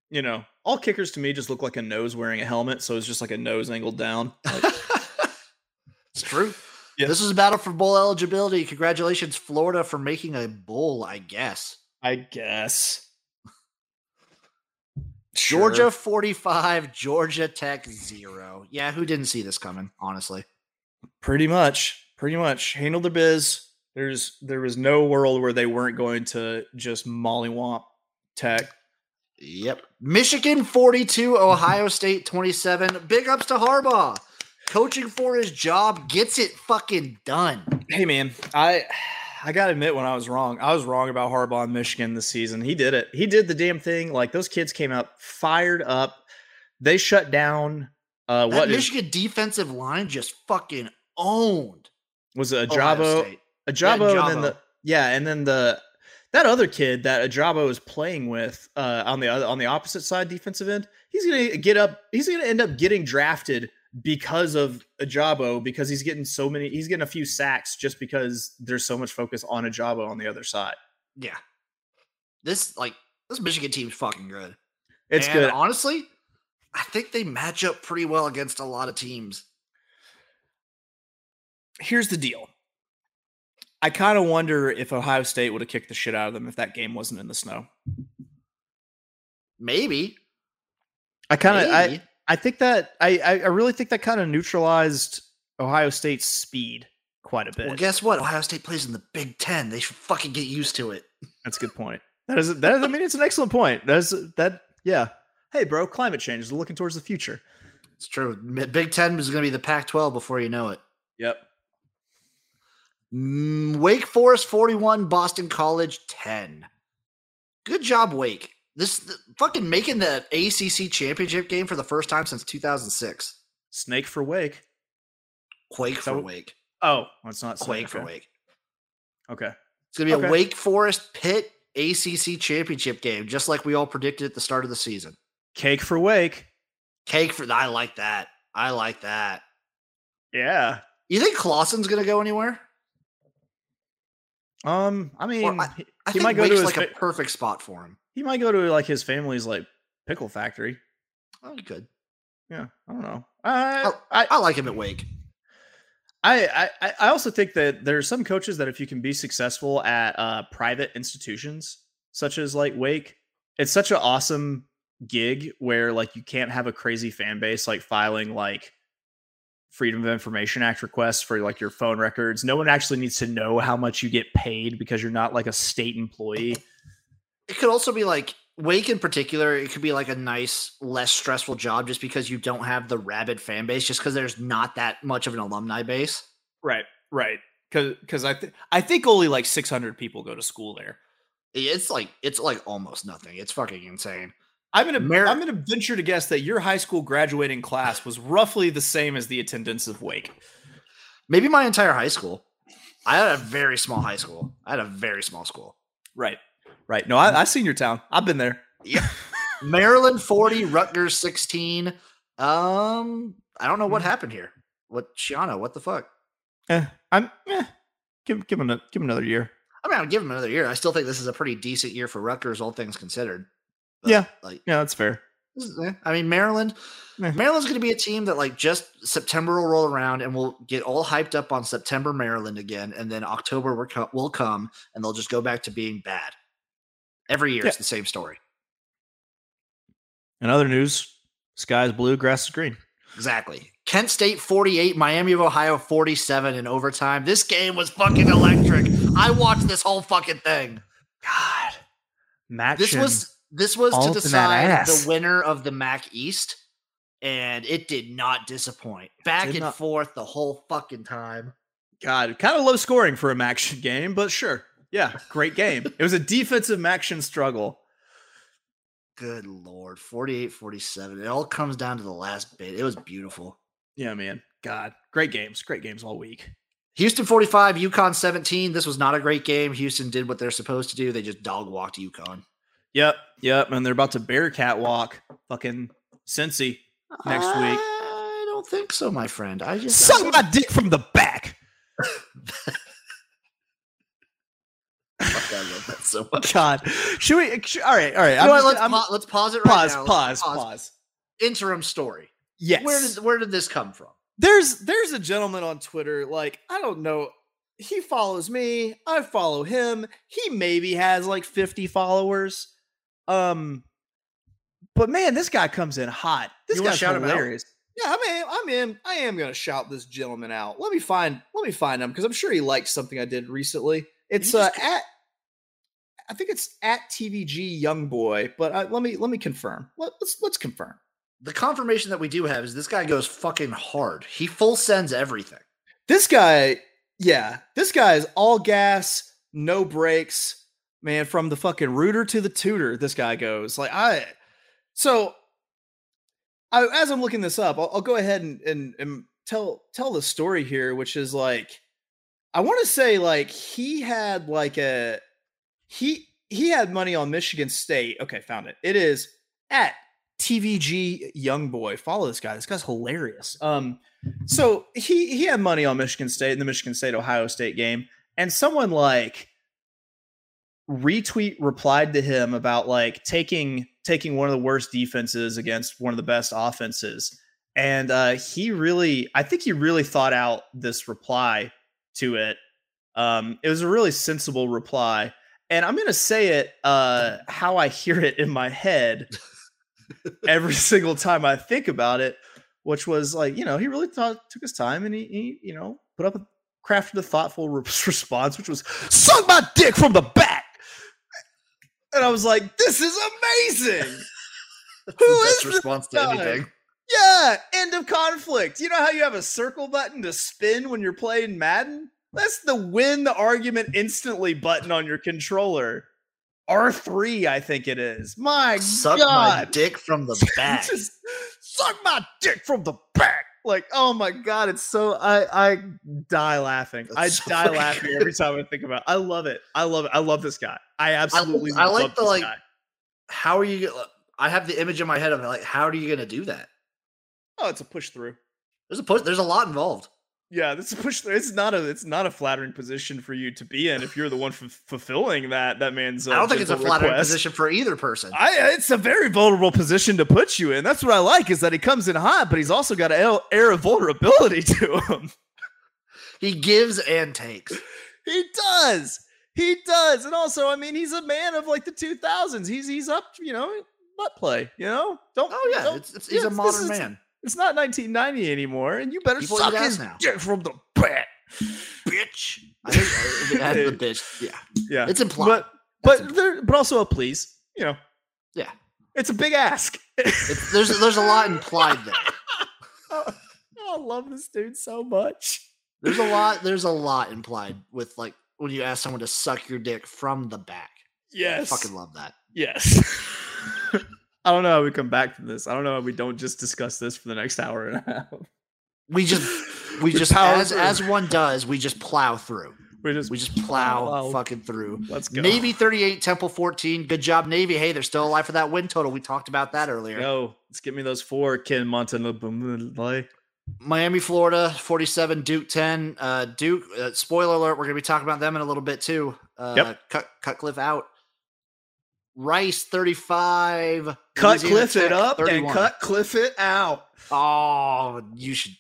you know, all kickers to me just look like a nose wearing a helmet, so it's just like a nose angled down. Like, it's true. Yeah. This is a battle for bowl eligibility. Congratulations, Florida, for making a bowl, I guess. I guess. Georgia Sure. 45, Georgia Tech 0. Yeah, who didn't see this coming, honestly? Pretty much. Pretty much. Handled their biz. There's there was no world where they weren't going to just mollywomp tech. Yep. Michigan 42, Ohio State 27. Big ups to Harbaugh. Coaching for his job gets it fucking done. Hey man, I I gotta admit when I was wrong. I was wrong about Harbaugh in Michigan this season. He did it. He did the damn thing. Like those kids came out fired up. They shut down uh That what is- Michigan defensive line just fucking owned. was it Ojabo? State. Ojabo Yeah, and then the yeah, and then the that other kid that Ojabo is playing with uh, on the other on the opposite side defensive end, he's gonna get up. He's gonna end up getting drafted because of Ojabo because he's getting so many. He's getting a few sacks just because there's so much focus on Ojabo on the other side. Yeah. This like this Michigan team's fucking good. It's And good. Honestly, I think they match up pretty well against a lot of teams. Here's the deal. I kind of wonder if Ohio State would have kicked the shit out of them if that game wasn't in the snow. Maybe. I kind of I. I think that I I I really think that kind of neutralized Ohio State's speed quite a bit. Well, guess what? Ohio State plays in the Big Ten. They should fucking get used to it. That's a good point. That is that is, I mean it's an excellent point. That's that yeah. Hey, bro, climate change is looking towards the future. It's true. Big Ten is going to be the Pac-12 before you know it. Yep. Mm, Wake Forest 41, Boston College 10. Good job, Wake. This th- fucking making the ACC championship game for the first time since 2006. Snake for Wake. Quake for Wake. Oh, it's not Quake Snake, for. Wake. Okay. It's going to be Okay. a Wake Forest Pitt ACC championship game, just like we all predicted at the start of the season. Cake for Wake. Cake for I like that. I like that. Yeah. You think Clawson's going to go anywhere? Um, I mean, I- he, I He might go to his like a perfect spot for him. he might go to like his family's like pickle factory. Oh, he could. Yeah, I don't know. I, Oh, I, I like him at Wake. I, I, I also think that there are some coaches that if you can be successful at uh, private institutions such as like Wake, it's such an awesome gig where like you can't have a crazy fan base like filing like Freedom of Information Act requests for like your phone records. No one actually needs to know how much you get paid because you're not like a state employee. It could also be like Wake in particular. It could be like a nice, less stressful job just because you don't have the rabid fan base, just because there's not that much of an alumni base. Right, right. Because because I th- I think only like 600 people go to school there. It's like it's like almost nothing. It's fucking insane. I'm gonna Mer- I'm gonna venture to guess that your high school graduating class was roughly the same as the attendance of Wake. Maybe my entire high school. I had a very small high school. I had a very small school. Right, right. No, I, I seen your town. I've been there. Yeah. Maryland 40, Rutgers 16. Um, I don't know what Hmm. happened here. What Schiano, what the fuck? Eh, I'm eh, give give him a, give him another year. I mean, I'll give him another year. I still think this is a pretty decent year for Rutgers, all things considered. But, Yeah. Like Yeah, that's fair. I mean, Maryland. Maryland's going to be a team that, like, just September will roll around and we'll get all hyped up on September Maryland again, and then October will co- will come and they'll just go back to being bad. Every year, Yeah. it's the same story. In other news, sky's blue, grass is green. Exactly. Kent State 48, Miami of Ohio 47 in overtime. This game was fucking electric. I watched this whole fucking thing. God, Matt. This was this was all to up in that decide ass. the winner of the MAC East, and it did not disappoint. Back Did and not- forth the whole fucking time. God, kind of low scoring for a MAC game, but sure. Yeah, great game. it was a defensive MACtion struggle. Good lord, 48 47. It all comes down to the last bit. It was beautiful. Yeah, man. God, great games. Great games all week. Houston 45, UConn 17. This was not a great game. Houston did what they're supposed to do. They just dog walked UConn. Yep, yep. And they're about to Bearcat walk fucking Cincy next week. I don't think so, my friend. I just Suck my dick from the back. Fuck, I love that so much. God, should we? Should, all right, all right. You know what, just let's, gonna- I'm- pa- let's pause it right pause, now. pause, Let's pause, Interim story. Yes. Where did where did this come from? there's there's a gentleman on Twitter. Like I don't know. He follows me. I follow him. He maybe has like 50 followers. Um, but man, this guy comes in hot. This guy's shout him out? hilarious. Yeah, I mean, I'm in. I am gonna shout this gentleman out. Let me find. Let me find him because I'm sure he likes something I did recently. It's You uh just at. I think it's at TVG Young Boy, but I, let me let me confirm. Let, let's let's confirm. The confirmation that we do have is this guy goes fucking hard. He full sends everything. This guy, yeah, this guy is all gas, no brakes, man. From the fucking rooter to the tutor, this guy goes. Like I, so, I as I'm looking this up, I'll, I'll go ahead and, and and tell tell the story here, which is like, I want to say like he had like a he he had money on Michigan State. Okay, found it. It is at TVG Young Boy. Follow this guy. This guy's hilarious. Um, so he he had money on Michigan State in the Michigan State Ohio State game, and someone like retweet replied to him about like taking taking one of the worst defenses against one of the best offenses, and uh, he really I think he really thought out this reply to it. Um, it was a really sensible reply, and I'm gonna say it uh, how I hear it in my head every single time I think about it which was like you know he really thought took his time and he, he you know put up a crafted a thoughtful re- response which was suck my dick from the back and i was like this is amazing Who Best is this response to guy? anything? Yeah, end of conflict. You know how you have a circle button to spin when you're playing Madden? That's the win the argument instantly button on your controller. R3, I think it is. My Suck God. my dick from the back. Just suck my dick from the back. Like, oh my god, it's so I I die laughing. That's I so die laughing every time I think about. It. I love it. I love it. I love this guy. I absolutely I like love the, like, guy. How are you? Uh, I have the image in my head of like, how are you going to do that? Oh, it's a push through. There's a push. There's a lot involved. Yeah, this is push. It's not a it's not a flattering position for you to be in if you're the one f- fulfilling that that man's. Uh, I don't think it's a flattering request. position for either person. I, it's a very vulnerable position to put you in. That's what I like is that he comes in hot, but he's also got an air- air of vulnerability to him. he gives and takes. He does. He does. And also, I mean, he's a man of like the 2000s. He's he's up, you know, butt play, you know? Don't Oh yeah, don't- it's, it's, he's a modern is- man. It's not 1990 anymore, and you better People suck eat his now. dick from the back. Bitch. I think it had the bitch. Yeah, Yeah. it's implied. But That's but there, but also a please, you know. Yeah. It's a big ask. It's, there's there's a lot implied there. Oh, I love this dude so much. There's a lot. There's a lot implied with like when you ask someone to suck your dick from the back. I Yes. fucking love that. Yes. I don't know how we come back from this. I don't know how we don't just discuss this for the next hour and a half. We just we just power as through. as one does. We just plow through. we just We just plow Plow. fucking through. let's go. Navy 38, Temple 14. Good job, Navy. Hey, they're still alive for that win total. We talked about that earlier. Go. Let's get me those four, Ken Montana. Miami, Florida, 47, Duke 10. Uh, Duke, uh, spoiler alert, we're going to be talking about them in a little bit too. Uh, Yep. Cut, Cutcliffe out. Rice, 35. Cut Cliff it up and cut Cliff it out. Oh, you should.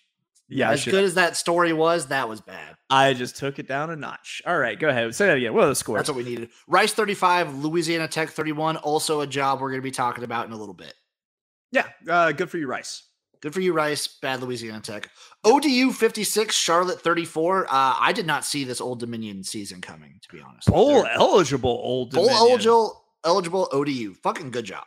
Yeah, as good as that story was, that was bad. I just took it down a notch. All right, go ahead. Say that again. What are the scores? That's what we needed. Rice, 35. Louisiana Tech, 31. Also a job we're going to be talking about in a little bit. yeah, uh, good for you, Rice. Good for you, Rice. Bad Louisiana Tech. ODU 56, Charlotte 34. Uh, I did not see this Old Dominion season coming, to be honest. Bowl eligible, old bowl eligible, eligible ODU. Fucking good job.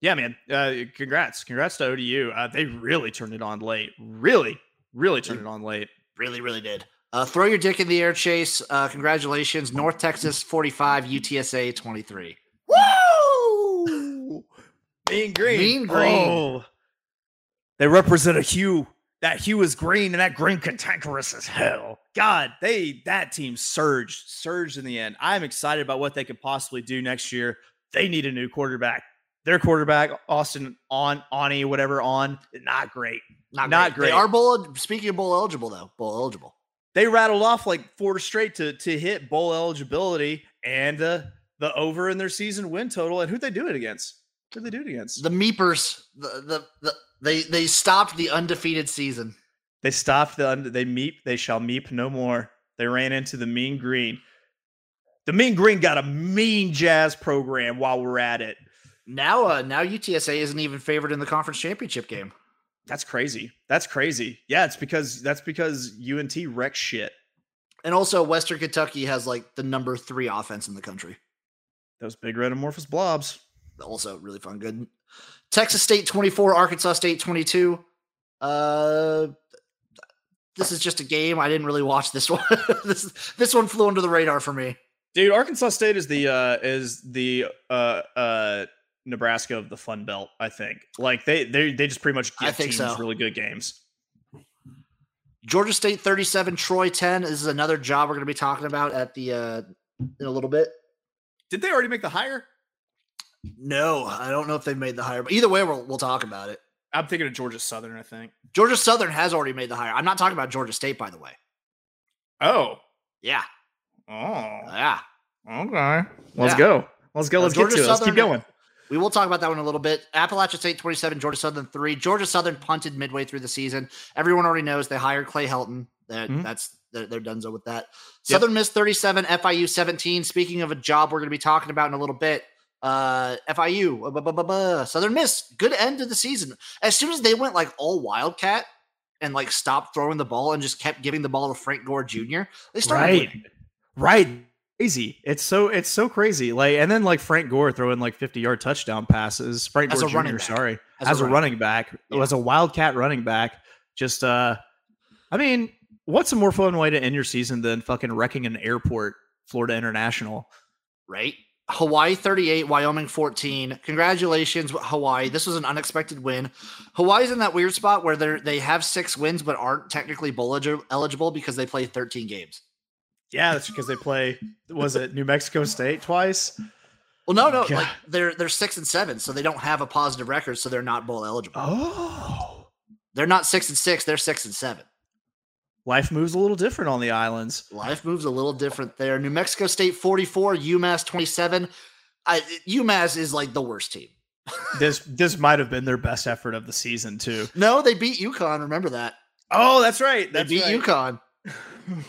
Yeah, man. Uh, congrats, congrats to ODU. Uh, they really turned it on late. Really, really turned it on late. Really, really did. Uh, throw your dick in the air, Chase. Uh, congratulations. North Texas 45, UTSA 23. Woo! Mean green. Mean green. Oh. They represent a hue. That hue is green, and that green cantankerous as hell. God, they that team surged, surged in the end. I'm excited about what they could possibly do next year. They need a new quarterback. Their quarterback, Austin on Ani, whatever on, not great. Not, Not great. great. They are bowl. Speaking of bowl eligible, though, bowl eligible. They rattled off like four straight to to hit bowl eligibility and the the over in their season win total. And who'd they do it against? Who'd they do it against? The Meepers, the, the, the, they, they stopped the undefeated season. They stopped the they meep they shall meep no more. They ran into the mean green. The mean green got a mean jazz program while we're at it. Now, uh, now UTSA isn't even favored in the conference championship game. That's crazy. That's crazy. Yeah, it's because that's because UNT wrecks shit. And also, Western Kentucky has like the number three offense in the country. Those big red amorphous blobs. Also, really fun. Good. Texas State 24, Arkansas State 22. Uh, this is just a game. I didn't really watch this one. this this one flew under the radar for me. Dude, Arkansas State is the uh is the uh uh Nebraska of the Fun Belt, I think. Like they they they just pretty much I give teams so. really good games. Georgia State 37, Troy 10. This is another job we're going to be talking about at the uh in a little bit. Did they already make the hire? No, I don't know if they've made the hire, but either way, we'll, we'll talk about it. I'm thinking of Georgia Southern, I think. Georgia Southern has already made the hire. I'm not talking about Georgia State, by the way. Oh. Yeah, Oh. yeah. Okay. Let's Yeah. go. Let's go. Uh, Let's Georgia get to it. Let's keep going. We will talk about that one in a little bit. Appalachian State 27, Georgia Southern 3. Georgia Southern punted midway through the season. Everyone already knows they hired Clay Helton. That, Mhm. That's they're, they're donezo with that. Yep. Southern Miss 37, FIU 17. Speaking of a job we're going to be talking about in a little bit, uh, FIU, uh, Southern Miss, good end of the season. As soon as they went like all Wildcat and like stopped throwing the ball and just kept giving the ball to Frank Gore Jr., they started Right. winning. Right. crazy. It's so it's so crazy. Like and then like Frank Gore throwing like 50 yard touchdown passes. Frank As Gore a running Jr. back. Sorry, As as, a running back, Yeah. as a wildcat running back. Just uh, I mean, what's a more fun way to end your season than fucking wrecking an airport, Florida International? right? Hawaii 38, Wyoming 14. Congratulations, Hawaii. This was an unexpected win. Hawaii's in that weird spot where they they have six wins but aren't technically bowl eligible because they play 13 games. Yeah, that's because they play. Was it New Mexico State twice? Well, no, no, oh, God. like they're they're six and seven, so they don't have a positive record, so they're not bowl eligible. Oh, They're not six and six, they're six and seven. life moves a little different on the islands. Life moves a little different there. New Mexico State 44, UMass 27. I, UMass is like the worst team. This this might have been their best effort of the season too. No, they beat UConn. Remember that. Oh, that's right. They beat right. UConn.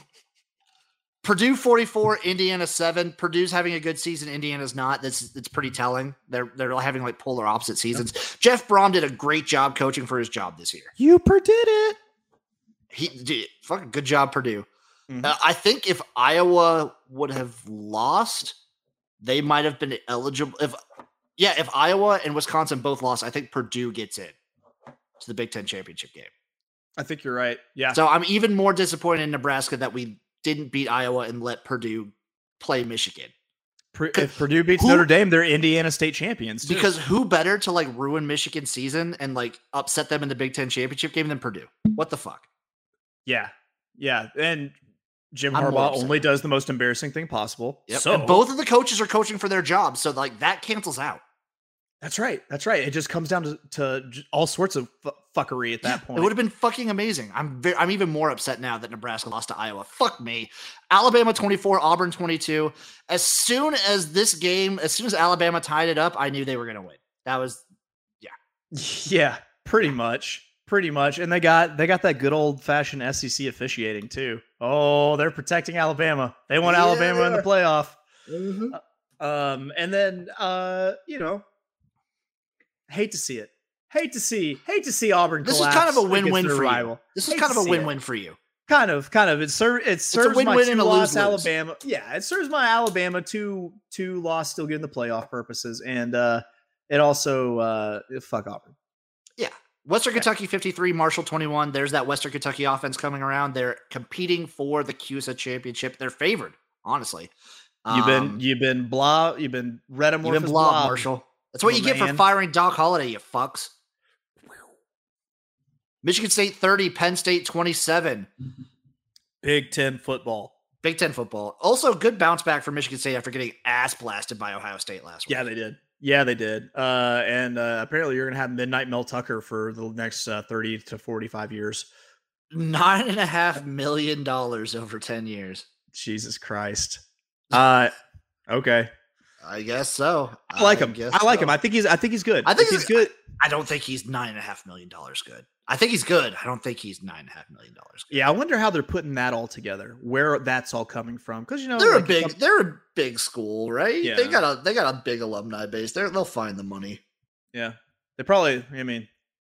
Purdue 44, Indiana 7. Purdue's having a good season. Indiana's not. That's it's pretty telling. They're they're having like polar opposite seasons. Jeff Brohm did a great job coaching for his job this year. You did it. He did fucking good job, Purdue. Mhm. Uh, I think if Iowa would have lost, they might have been eligible. If yeah, if Iowa and Wisconsin both lost, I think Purdue gets in to the Big Ten championship game. I think you're right. Yeah. So I'm even more disappointed in Nebraska that we didn't beat Iowa and let Purdue play Michigan. If Purdue beats Who- Notre Dame, they're Indiana State champions. too. Because who better to like ruin Michigan's season and like upset them in the Big Ten championship game than Purdue? What the fuck? yeah, yeah, and Jim I'm Harbaugh only does the most embarrassing thing possible. Yep. So and both of the coaches are coaching for their jobs, so like that cancels out. That's right. That's right. It just comes down to, to all sorts of fu- fuckery at that Yeah, point. It would have been fucking amazing. I'm ve- I'm even more upset now that Nebraska lost to Iowa. Fuck me. Alabama 24, Auburn 22. As soon as this game, as soon as Alabama tied it up, I knew they were going to win. That was yeah, Yeah, pretty much. Pretty much. And they got they got that good old fashioned SEC officiating too. Oh, they're protecting Alabama. They want Yeah, Alabama they in the playoff. Mm-hmm. Um, and then uh, you know, hate to see it. Hate to see, hate to see Auburn. This is kind of a win-win for you. rival. this is kind of a see it. win-win for you. Kind of, kind of. It serves. It a serves my win-win two and a loss. Alabama. Yeah, it serves my Alabama two two loss still getting the playoff purposes, and uh, it also uh, fuck Auburn. Yeah, Western Kentucky 53, Marshall 21. There's that Western Kentucky offense coming around. They're competing for the CUSA championship. They're favored, honestly. You've been Um, you've been blah. You've been red you've been blob, Marshall. That's what you get for firing Doc Holliday, you fucks. Michigan State 30, Penn State 27. Big Ten football. Big Ten football. Also, good bounce back for Michigan State after getting ass blasted by Ohio State last week. Yeah, they did. Yeah, they did. Uh, and uh, apparently, you're gonna have Midnight Mel Tucker for the next uh, thirty to forty-five years. Nine and a half million dollars over 10 years. Jesus Christ. Uh, okay. I guess so. I like him. guess I like so. him. I think he's. I think he's good. I think he's he's- good. I don't think he's nine and a half million dollars good. I think he's good. I don't think he's nine and a half million dollars. Yeah, I wonder how they're putting that all together. Where that's all coming from? Because you know They're like, a big some- they're a big school, right? They got a they got a big alumni base. They're, they'll find the money. Yeah, they probably. I mean,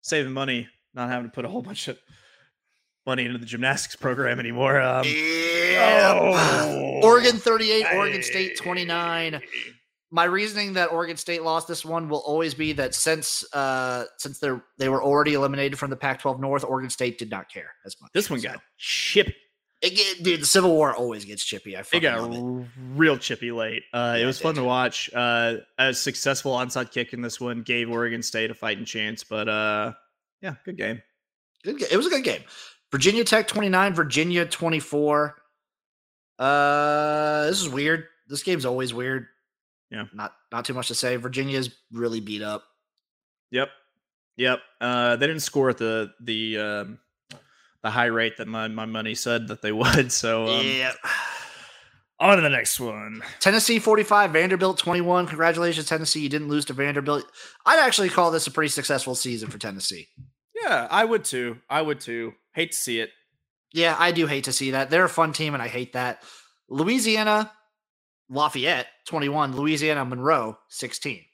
saving money, not having to put a whole bunch of money into the gymnastics program anymore. Um, Yeah. Oh, Oregon 38, Oregon State 29. My reasoning that Oregon State lost this one will always be that since uh since they they were already eliminated from the Pac-12 North, Oregon State did not care as much. This one So, got chippy. it, get- dude. The Civil War always gets chippy. I It got it. real chippy late. Uh, Yeah, it it was fun to watch. Uh, a successful onside kick in this one gave Oregon State a fighting chance, but uh, yeah, good game. Good It was a good game. Virginia Tech 29, Virginia 24. Uh this is weird. This game's always weird. Yeah. Not not too much to say. Virginia's really beat up. Yep, yep. Uh, they didn't score at the the um, the high rate that my, my money said that they would. So um, yeah. on to the next one. Tennessee 45, Vanderbilt 21. Congratulations, Tennessee. You didn't lose to Vanderbilt. I'd actually call this a pretty successful season for Tennessee. Yeah, I would too. I would too. Hate to see it. Yeah, I do hate to see that. They're a fun team, and I hate that. Louisiana, Lafayette 21, Louisiana Monroe 16.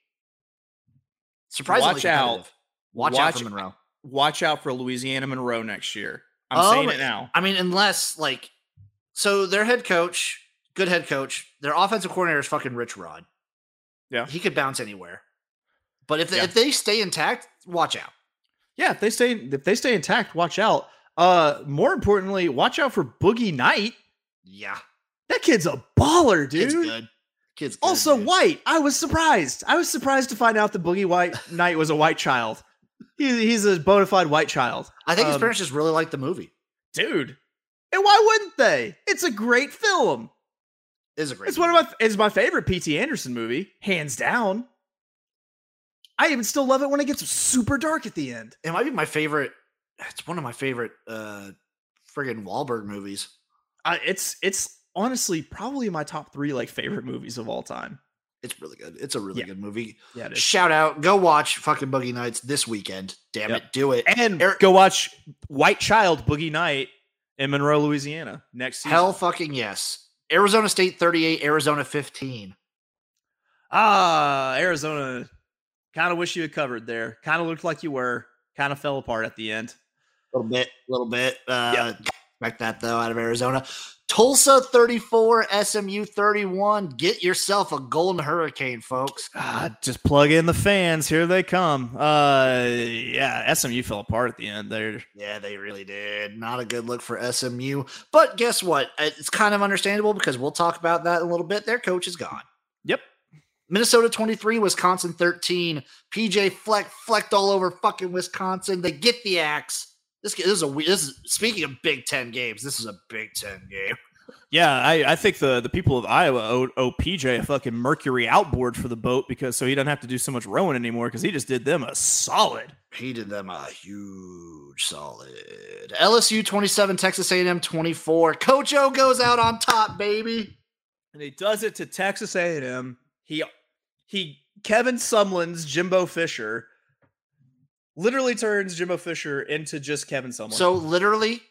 Surprisingly Watch out. competitive. Watch, out for Watch- Monroe. Watch out for Louisiana Monroe next year. I'm Oh, saying it now. I mean, unless like, so their head coach good head coach. Their offensive coordinator is fucking Rich Rod. Yeah. he could bounce anywhere. But if they, Yeah. if they stay intact, watch out. Yeah, if they stay if they stay intact, watch out. Uh more importantly, watch out for Boogie Knight. Yeah, That kid's a baller, kid's dude. good. Kid's good, Also dude. white. I was surprised. I was surprised to find out that Boogie White Knight was a white child. He, he's a bona fide white child. I think his Um, parents just really like the movie. dude. And why wouldn't they? It's a great film. It is a great. It's one of my it's my favorite PT Anderson movie, hands down. I even still love it when it gets super dark at the end. It might be my favorite. It's one of my favorite uh friggin' Wahlberg movies. I, it's it's honestly probably my top three like favorite movies of all time. It's really good. It's a really Yeah. good movie. Yeah, Shout out, go watch fucking Boogie Nights this weekend. Damn Yep. it, do it. And Eric- go watch White Child Boogie Night in Monroe, Louisiana next season. Hell fucking yes. Arizona State 38, Arizona 15. Ah, Arizona. Kind of wish you had covered there. Kind of looked like you were. Kind of fell apart at the end. A little bit, a little bit. Uh expect that though out of Arizona. Tulsa 34, SMU 31. Get yourself a golden hurricane, folks. Ah, just plug in the fans. Here they come. Uh, yeah, SMU fell apart at the end there. Yeah, they really did. Not a good look for SMU. But guess what? It's kind of understandable because we'll talk about that in a little bit. Their coach is gone. Yep. Minnesota 23, Wisconsin 13. PJ Fleck flecked all over fucking Wisconsin. They get the axe. This, this is a we- this is speaking of Big Ten games. This is a Big Ten game. Yeah, I, I think the the people of Iowa owe, owe PJ a fucking Mercury outboard for the boat because so he doesn't have to do so much rowing anymore because he just did them a solid. He did them a huge solid. LSU 27, Texas A&M 24. Coach O goes out on top, baby. and he does it to Texas A&M. He he Kevin Sumlin's Jimbo Fisher literally turns Jimbo Fisher into just Kevin Sumlin. So literally,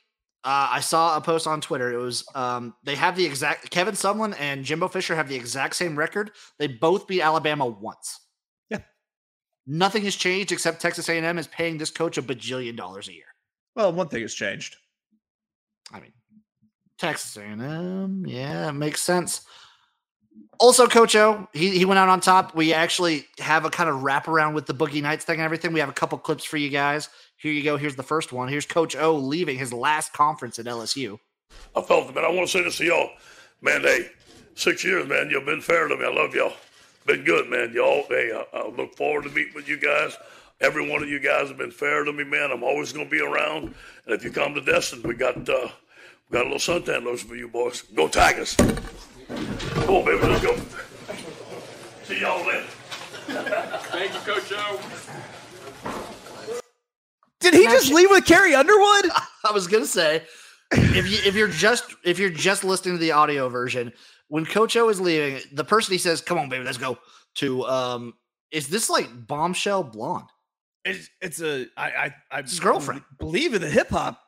uh, I saw a post on Twitter. It was um, they have the exact Kevin Sumlin and Jimbo Fisher have the exact same record. They both beat Alabama once. Yeah. Nothing has changed except Texas A&M is paying this coach a bajillion dollars a year. well, one thing has changed. I mean, Texas A&M, yeah, it makes sense. Also, Coach O, he, he went out on top. We actually have a kind of wraparound with the Boogie Nights thing and everything. We have a couple clips for you guys. Here you go. Here's the first one. Here's Coach O leaving his last conference at LSU. I felt it, man. I want to say this to y'all. Man, hey, six years, man. You've been fair to me. I love y'all. Been good, man. Y'all, hey, I, I look forward to meeting with you guys. Every one of you guys have been fair to me, man. I'm always going to be around. And if you come to Destin, we got uh, we got a little suntan lotion for you boys. Go Tigers. Come on, baby. Let's go. See y'all later. Thank you, Coach O. Did he just leave with Carrie Underwood? I was gonna say, if you if you're just if you're just listening to the audio version, when Coach O is leaving, the person he says, "Come on, baby, let's go." To um, is this like bombshell blonde? It's, it's a I I I his girlfriend. believe in the hip hop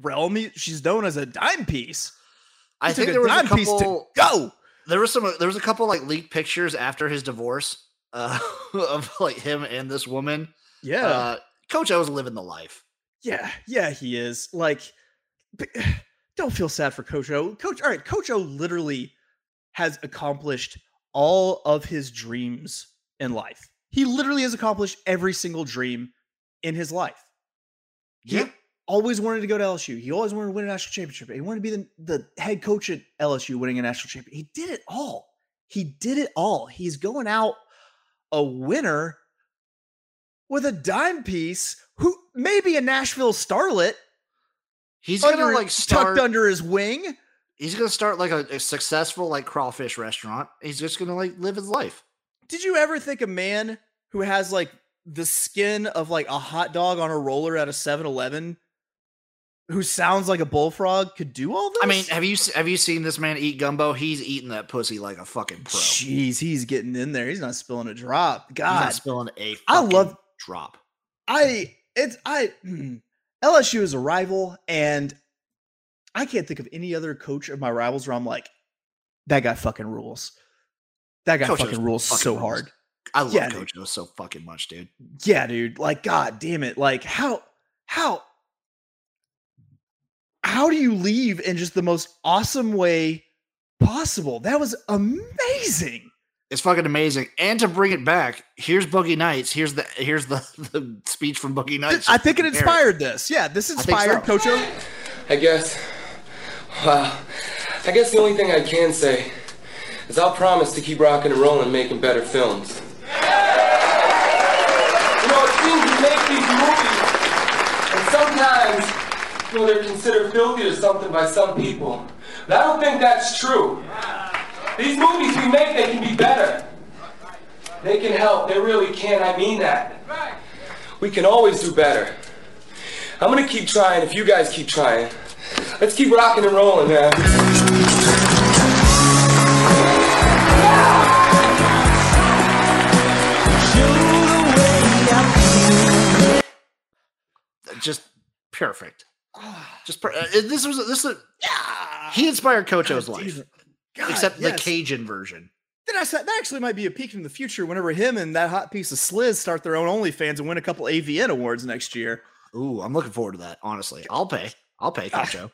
realm. She's known as a dime piece. I think there was a couple. go. There was some. There was a couple like leaked pictures after his divorce uh, of like him and this woman. Yeah, Uh, Coach O's living the life. yeah, yeah. He is like. Don't feel sad for Coach O. Coach, all right. Coach O literally has accomplished all of his dreams in life. He literally has accomplished every single dream in his life. He Yeah. Always wanted to go to LSU. He always wanted to win a national championship. He wanted to be the, the head coach at LSU winning a national championship. He did it all. He did it all. He's going out a winner with a dime piece who may be a Nashville starlet He's under, gonna like start. tucked under his wing. He's gonna start like a, a successful like crawfish restaurant. He's just gonna like live his life. Did you ever think a man who has like the skin of like a hot dog on a roller at a 7-Eleven who sounds like a bullfrog could do all this? I mean, have you have you seen this man eat gumbo? He's eating that pussy like a fucking pro. Jeez, he's getting in there. He's not spilling a drop. God not spilling a. I love- drop. I it's I hmm, LSU is a rival, and I can't think of any other coach of my rivals where I'm like, that guy fucking rules. That guy Coach fucking rules fucking so rules. hard. I love Yeah. Coach O so fucking much, dude. Yeah, dude. Like, god damn it. Like, how how how do you leave in just the most awesome way possible? That was amazing. It's fucking amazing. And to bring it back, here's Boogie Nights. Here's the here's the, the speech from Boogie Nights. I think it Compare inspired this. Yeah, this inspired so. Coach O. I guess. Wow. I guess the only thing I can say is I'll promise to keep rocking and rolling, making better films. You know, it seems we make these movies, and sometimes, know, they're considered filthy or something by some people. But I don't think that's true. These movies we make, they can be better. They can help. They really can. I mean that. We can always do better. I'm gonna keep trying if you guys keep trying. Let's keep rocking and rolling, man. just perfect. Just per- uh, this was this was he inspired Coach O's life, God, except yes. the Cajun version. Then I said that actually might be a peak in the future whenever him and that hot piece of Sliz start their own OnlyFans and win a couple AVN awards next year. Ooh, I'm looking forward to that. Honestly, I'll pay. I'll pay Coach O.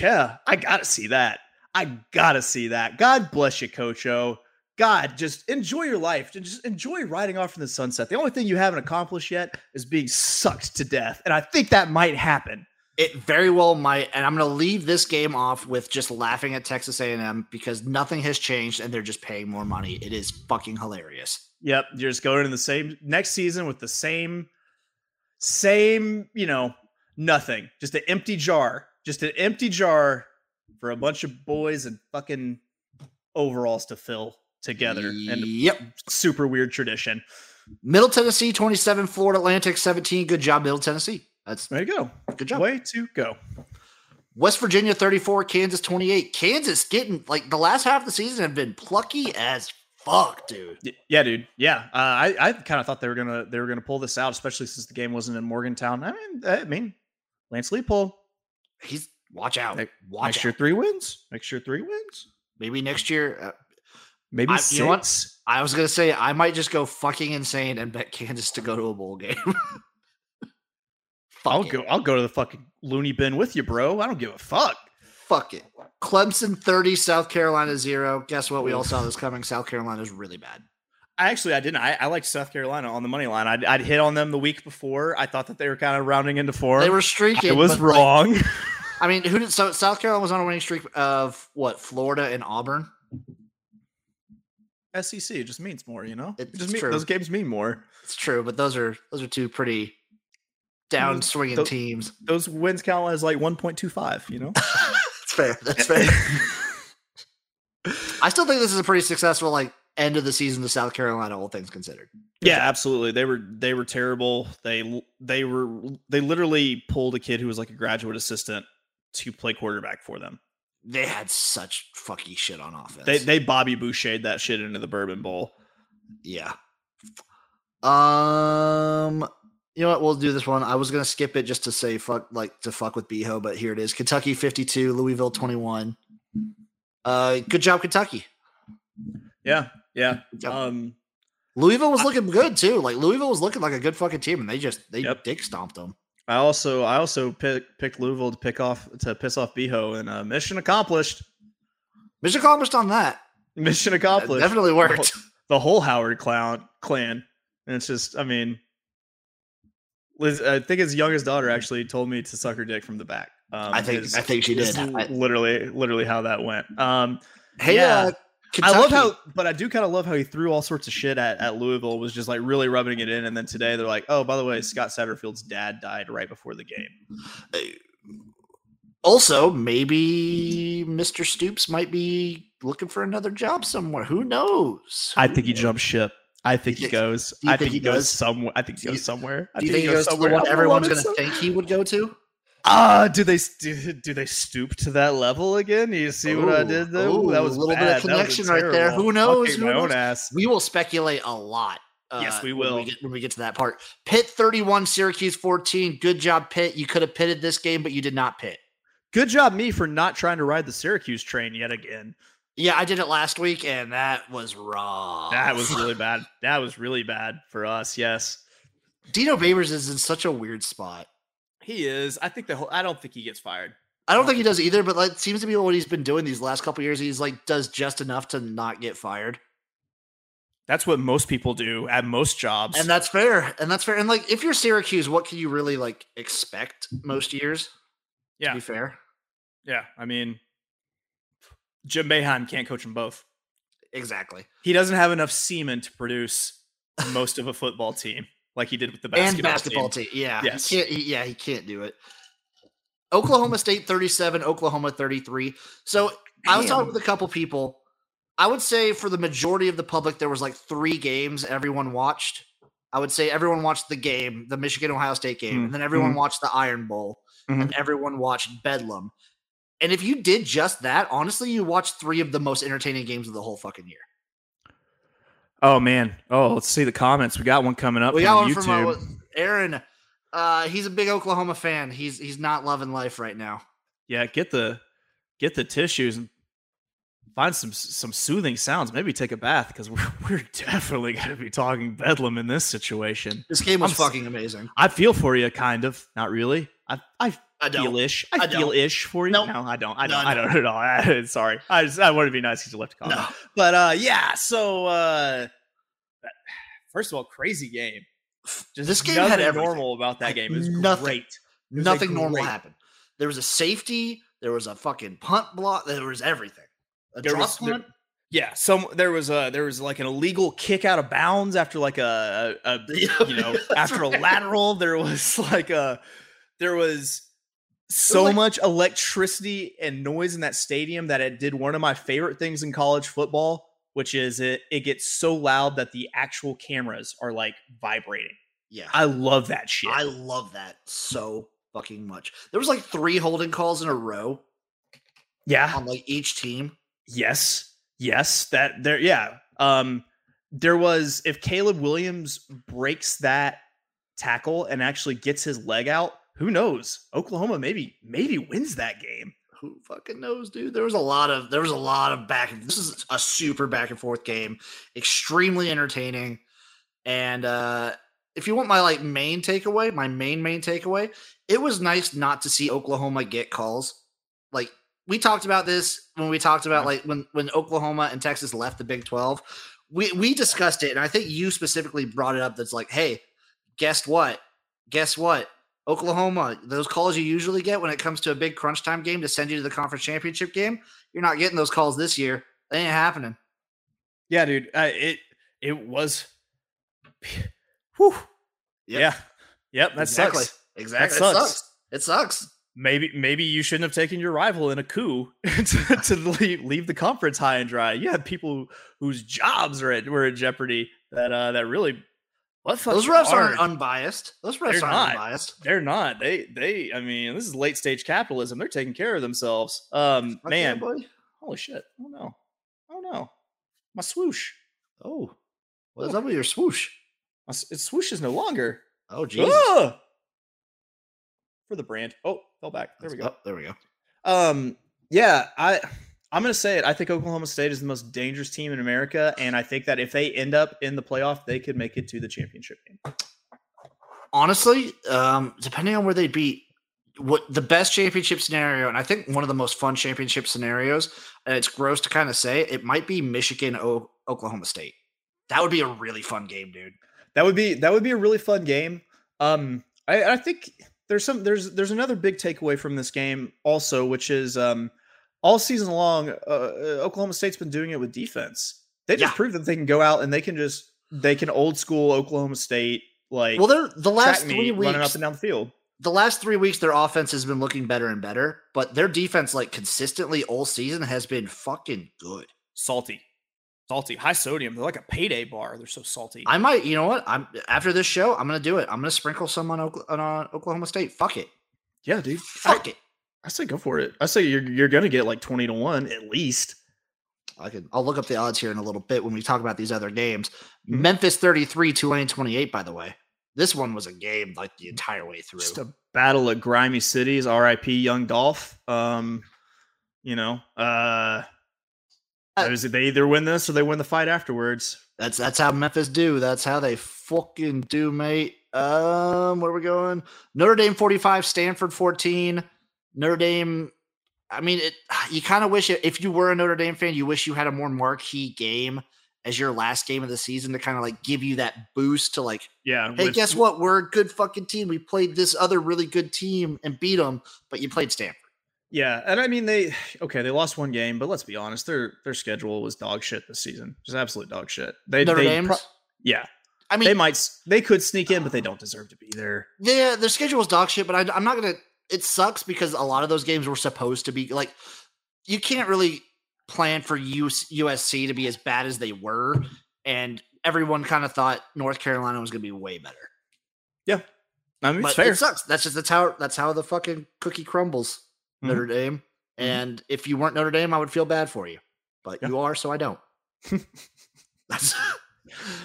Yeah, I gotta see that. I gotta see that. God bless you, Coach O. God, just enjoy your life. Just enjoy riding off in the sunset. The only thing you haven't accomplished yet is being sucked to death. And I think that might happen. It very well might, and I'm going to leave this game off with just laughing at Texas A&M because nothing has changed, and they're just paying more money. It is fucking hilarious. Yep, you're just going in the same next season with the same, same, you know, nothing. Just an empty jar. Just an empty jar for a bunch of boys and fucking overalls to fill together. And Yep. super weird tradition. Middle Tennessee 27, Florida Atlantic 17. Good job, Middle Tennessee. That's There you go. good job. Way to go. West Virginia 34, Kansas 28. Kansas getting like the last half of the season have been plucky as fuck, dude. Yeah, dude. Yeah, uh, I I kind of thought they were gonna they were gonna pull this out, especially since the game wasn't in Morgantown. I mean, I mean, Lance Leipold He's watch out. Next- Watch next out. year three wins. Next year three wins. Maybe next year. Uh, Maybe I- six. you know? I was gonna say I might just go fucking insane and bet Kansas to go to a bowl game. Fuck I'll it. go. I'll go to the fucking loony bin with you, bro. I don't give a fuck. Fuck it. Clemson 30, South Carolina 0. Guess what? We all saw this coming. South Carolina's really bad. I actually I didn't. I, I liked South Carolina on the money line. I'd, I'd hit on them the week before. I thought that they were kind of rounding into four. They were streaking. It was but, like, wrong. I mean, who did so South Carolina was on a winning streak of what? Florida and Auburn. SEC it just means more, you know. It It's just mean, true. those games mean more. It's true, but those are those are two pretty down swinging Tho- teams. Those wins count as like one point two five. You know. That's fair. That's fair. I still think this is a pretty successful like end of the season to South Carolina, all things considered. Yeah, absolutely. They were they were terrible. They they were they literally pulled a kid who was like a graduate assistant to play quarterback for them. They had such fucky shit on offense. They they Bobby Boucher that shit into the Bourbon Bowl. yeah. Um, you know what? We'll do this one. I was gonna skip it just to say fuck, like to fuck with Beho, but here it is: Kentucky fifty-two, Louisville twenty-one. Uh, good job, Kentucky. Yeah, yeah. Um, Louisville was looking good too. Like Louisville was looking like a good fucking team, and they just they Yep. dick stomped them. I also I also pick, picked Louisville to pick off to piss off Beho, and uh, mission accomplished. Mission accomplished on that. Mission accomplished. definitely worked. the whole Howard clown clan. And it's just, I mean, Liz, I think his youngest daughter actually told me to suck her dick from the back. Um, I think- is- I think she did. Literally, literally how that went. Um, Hey, Yeah. uh, I love how, but I do kind of love how he threw all sorts of shit at, at Louisville. Was just like really rubbing it in, and then today they're like, "Oh, by the way, Scott Satterfield's dad died right before the game." Also, maybe Mr. Stoops might be looking for another job somewhere. Who knows? I think he jumped ship. I think he goes. do I think think he he goes does? somewhere. I think he goes somewhere. I Do you think he goes to the somewhere. one everyone's going to think he would go to? Ah, do they do, do they stoop to that level again? You see what I did there? ooh, that was a was little bit of bad. That was connection right there. Who knows? Fucking Who my knows? ass. We will speculate a lot. Yes, we When will. we, get, when we get to that part. Pitt 31, Syracuse 14. Good job, Pitt. You could have pitted this game, but you did not pit. Good job, me, for not trying to ride the Syracuse train yet again. Yeah, I did it last week, and that was raw. That was really bad. That was really bad for us. Yes, Dino Babers is in such a weird spot. he is. I think the whole. I don't think he gets fired. I don't think he does either, but like seems to be what he's been doing these last couple years. He's like does just enough to not get fired. That's what most people do at most jobs. And that's fair. And that's fair. And like if you're Syracuse, what can you really like expect most years? yeah, To be fair. yeah. I mean, Jim Boeheim can't coach them both. Exactly. He doesn't have enough semen to produce most of a football team like he did with the basketball, and basketball team. team. Yeah. Yes. He can't, he- yeah, he can't do it. Oklahoma State 37, Oklahoma 33. So I was talking with a couple people. I would say for the majority of the public, there was like three games everyone watched. I would say everyone watched the game, the Michigan Ohio State game, Mm, and then everyone mhm. watched the Iron Bowl, Mhm. and everyone watched Bedlam. And if you did just that, honestly, you watched three of the most entertaining games of the whole fucking year. Oh man. Oh, let's see the comments. We got one coming up We got one YouTube. from uh, Aaron. Uh, he's a big Oklahoma fan. He's he's not loving life right now. yeah, get the get the tissues and find some some soothing sounds. Maybe take a bath because we're we're definitely going to be talking bedlam in this situation. This game was I'm fucking amazing. I feel for you, kind of. Not really. I I I feel don't. ish. I, I feel don't. ish for you. Nope. No, I don't. I No, don't. I I don't at all. Sorry. I just I want to be nice because you left a comment. No. But uh, yeah. So uh, first of all, crazy game. Just This game had nothing everything. normal about that game. It was nothing. great. Was Nothing normal great- happened. There was a safety. There was a fucking punt block. There was everything. A There drop was- there- Yeah, some there was a there was like an illegal kick out of bounds after like a, a, a you know after a lateral. There was like a there was so like- much electricity and noise in that stadium that it did one of my favorite things in college football, which is it it gets so loud that the actual cameras are like vibrating. Yeah, I love that shit. I love that so fucking much. There was like three holding calls in a row yeah. on like each team. Yes. Yes. That there, yeah. Um, there was if Caleb Williams breaks that tackle and actually gets his leg out, who knows? Oklahoma maybe maybe wins that game. Who fucking knows, dude? There was a lot of there was a lot of back. and This is a super back and forth game, extremely entertaining. And uh if you want my like main takeaway, my main main takeaway, it was nice not to see Oklahoma get calls. Like we talked about this when we talked about like when when Oklahoma and Texas left the Big 12. We we discussed it and I think you specifically brought it up that's like, "Hey, guess what? Guess what? Oklahoma, those calls you usually get when it comes to a big crunch time game to send you to the conference championship game, you're not getting those calls this year. They ain't happening. Yeah, dude. Uh, it it was. Whew. Yep. Yeah. Yep. That exactly. sucks. Exactly. That It sucks. sucks. It sucks. Maybe maybe you shouldn't have taken your rival in a coup to, to leave, leave the conference high and dry. You had people whose jobs are at were in jeopardy that uh that really Those fuck's refs aren't unbiased. Those refs They're aren't not. unbiased. They're not. They they I mean, this is late stage capitalism. They're taking care of themselves. Um Fuck man, yeah, buddy. holy shit. Oh no. Oh no. My swoosh. Oh, what what's up with your swoosh? My s- its swoosh is no longer. Oh, Jesus. Ah! For the brand. Oh, fell back. There we go. Oh, there we go. Um, yeah, I I'm gonna say it. I think Oklahoma State is the most dangerous team in America, and I think that if they end up in the playoff, they could make it to the championship game. Honestly, um, depending on where they beat, what the best championship scenario, and I think one of the most fun championship scenarios, and it's gross to kind of say, it might be Michigan o- Oklahoma State. That would be a really fun game, dude. That would be that would be a really fun game. Um, I, I think there's some there's there's another big takeaway from this game also, which is um, all season long, uh, uh, Oklahoma State's been doing it with defense. They just Yeah. proved that they can go out and they can just they can old school Oklahoma State like Well, they're the last track three weeks running up and down the field. the last three weeks, their offense has been looking better and better, but their defense, like consistently all season, has been fucking good. Salty, salty, high sodium. They're like a payday bar. They're so salty. I might, you know what? I'm after this show, I'm gonna do it. I'm gonna sprinkle some on, on uh, Oklahoma State. Fuck it, yeah, dude. fuck it. I say go for it. I say you're you're gonna get like twenty to one at least. I can. I'll look up the odds here in a little bit when we talk about these other games. Mhm. Memphis 33, Tulane 28. By the way, this one was a game like the entire way through. Just a battle of grimy cities. R.I.P. Young Dolph. Um, you know, uh, Uh, they either win this or they win the fight afterwards. That's that's how Memphis do. That's how they fucking do, mate. Um, where are we going? Notre Dame 45, Stanford 14, Notre Dame. I mean, it, you kind of wish it, if you were a Notre Dame fan, you wish you had a more marquee game as your last game of the season to kind of like give you that boost to like, Yeah. hey, with- guess what? We're a good fucking team. We played this other really good team and beat them, but you played Stanford. Yeah, and I mean they okay, they lost one game, but let's be honest, their their schedule was dog shit this season. Just absolute dog shit. They Notre they pro- yeah, I mean, they might they could sneak in, but they don't deserve to be there. Yeah, their schedule is dog shit, but I, I'm not gonna. It sucks because a lot of those games were supposed to be like you can't really plan for US, USC to be as bad as they were, and everyone kind of thought North Carolina was gonna be way better. Yeah, I mean, But it's fair. it sucks. That's just that's how that's how the fucking cookie crumbles. Mhm. Notre Dame, and if you weren't Notre Dame, I would feel bad for you, but Yeah. you are, so I don't. that's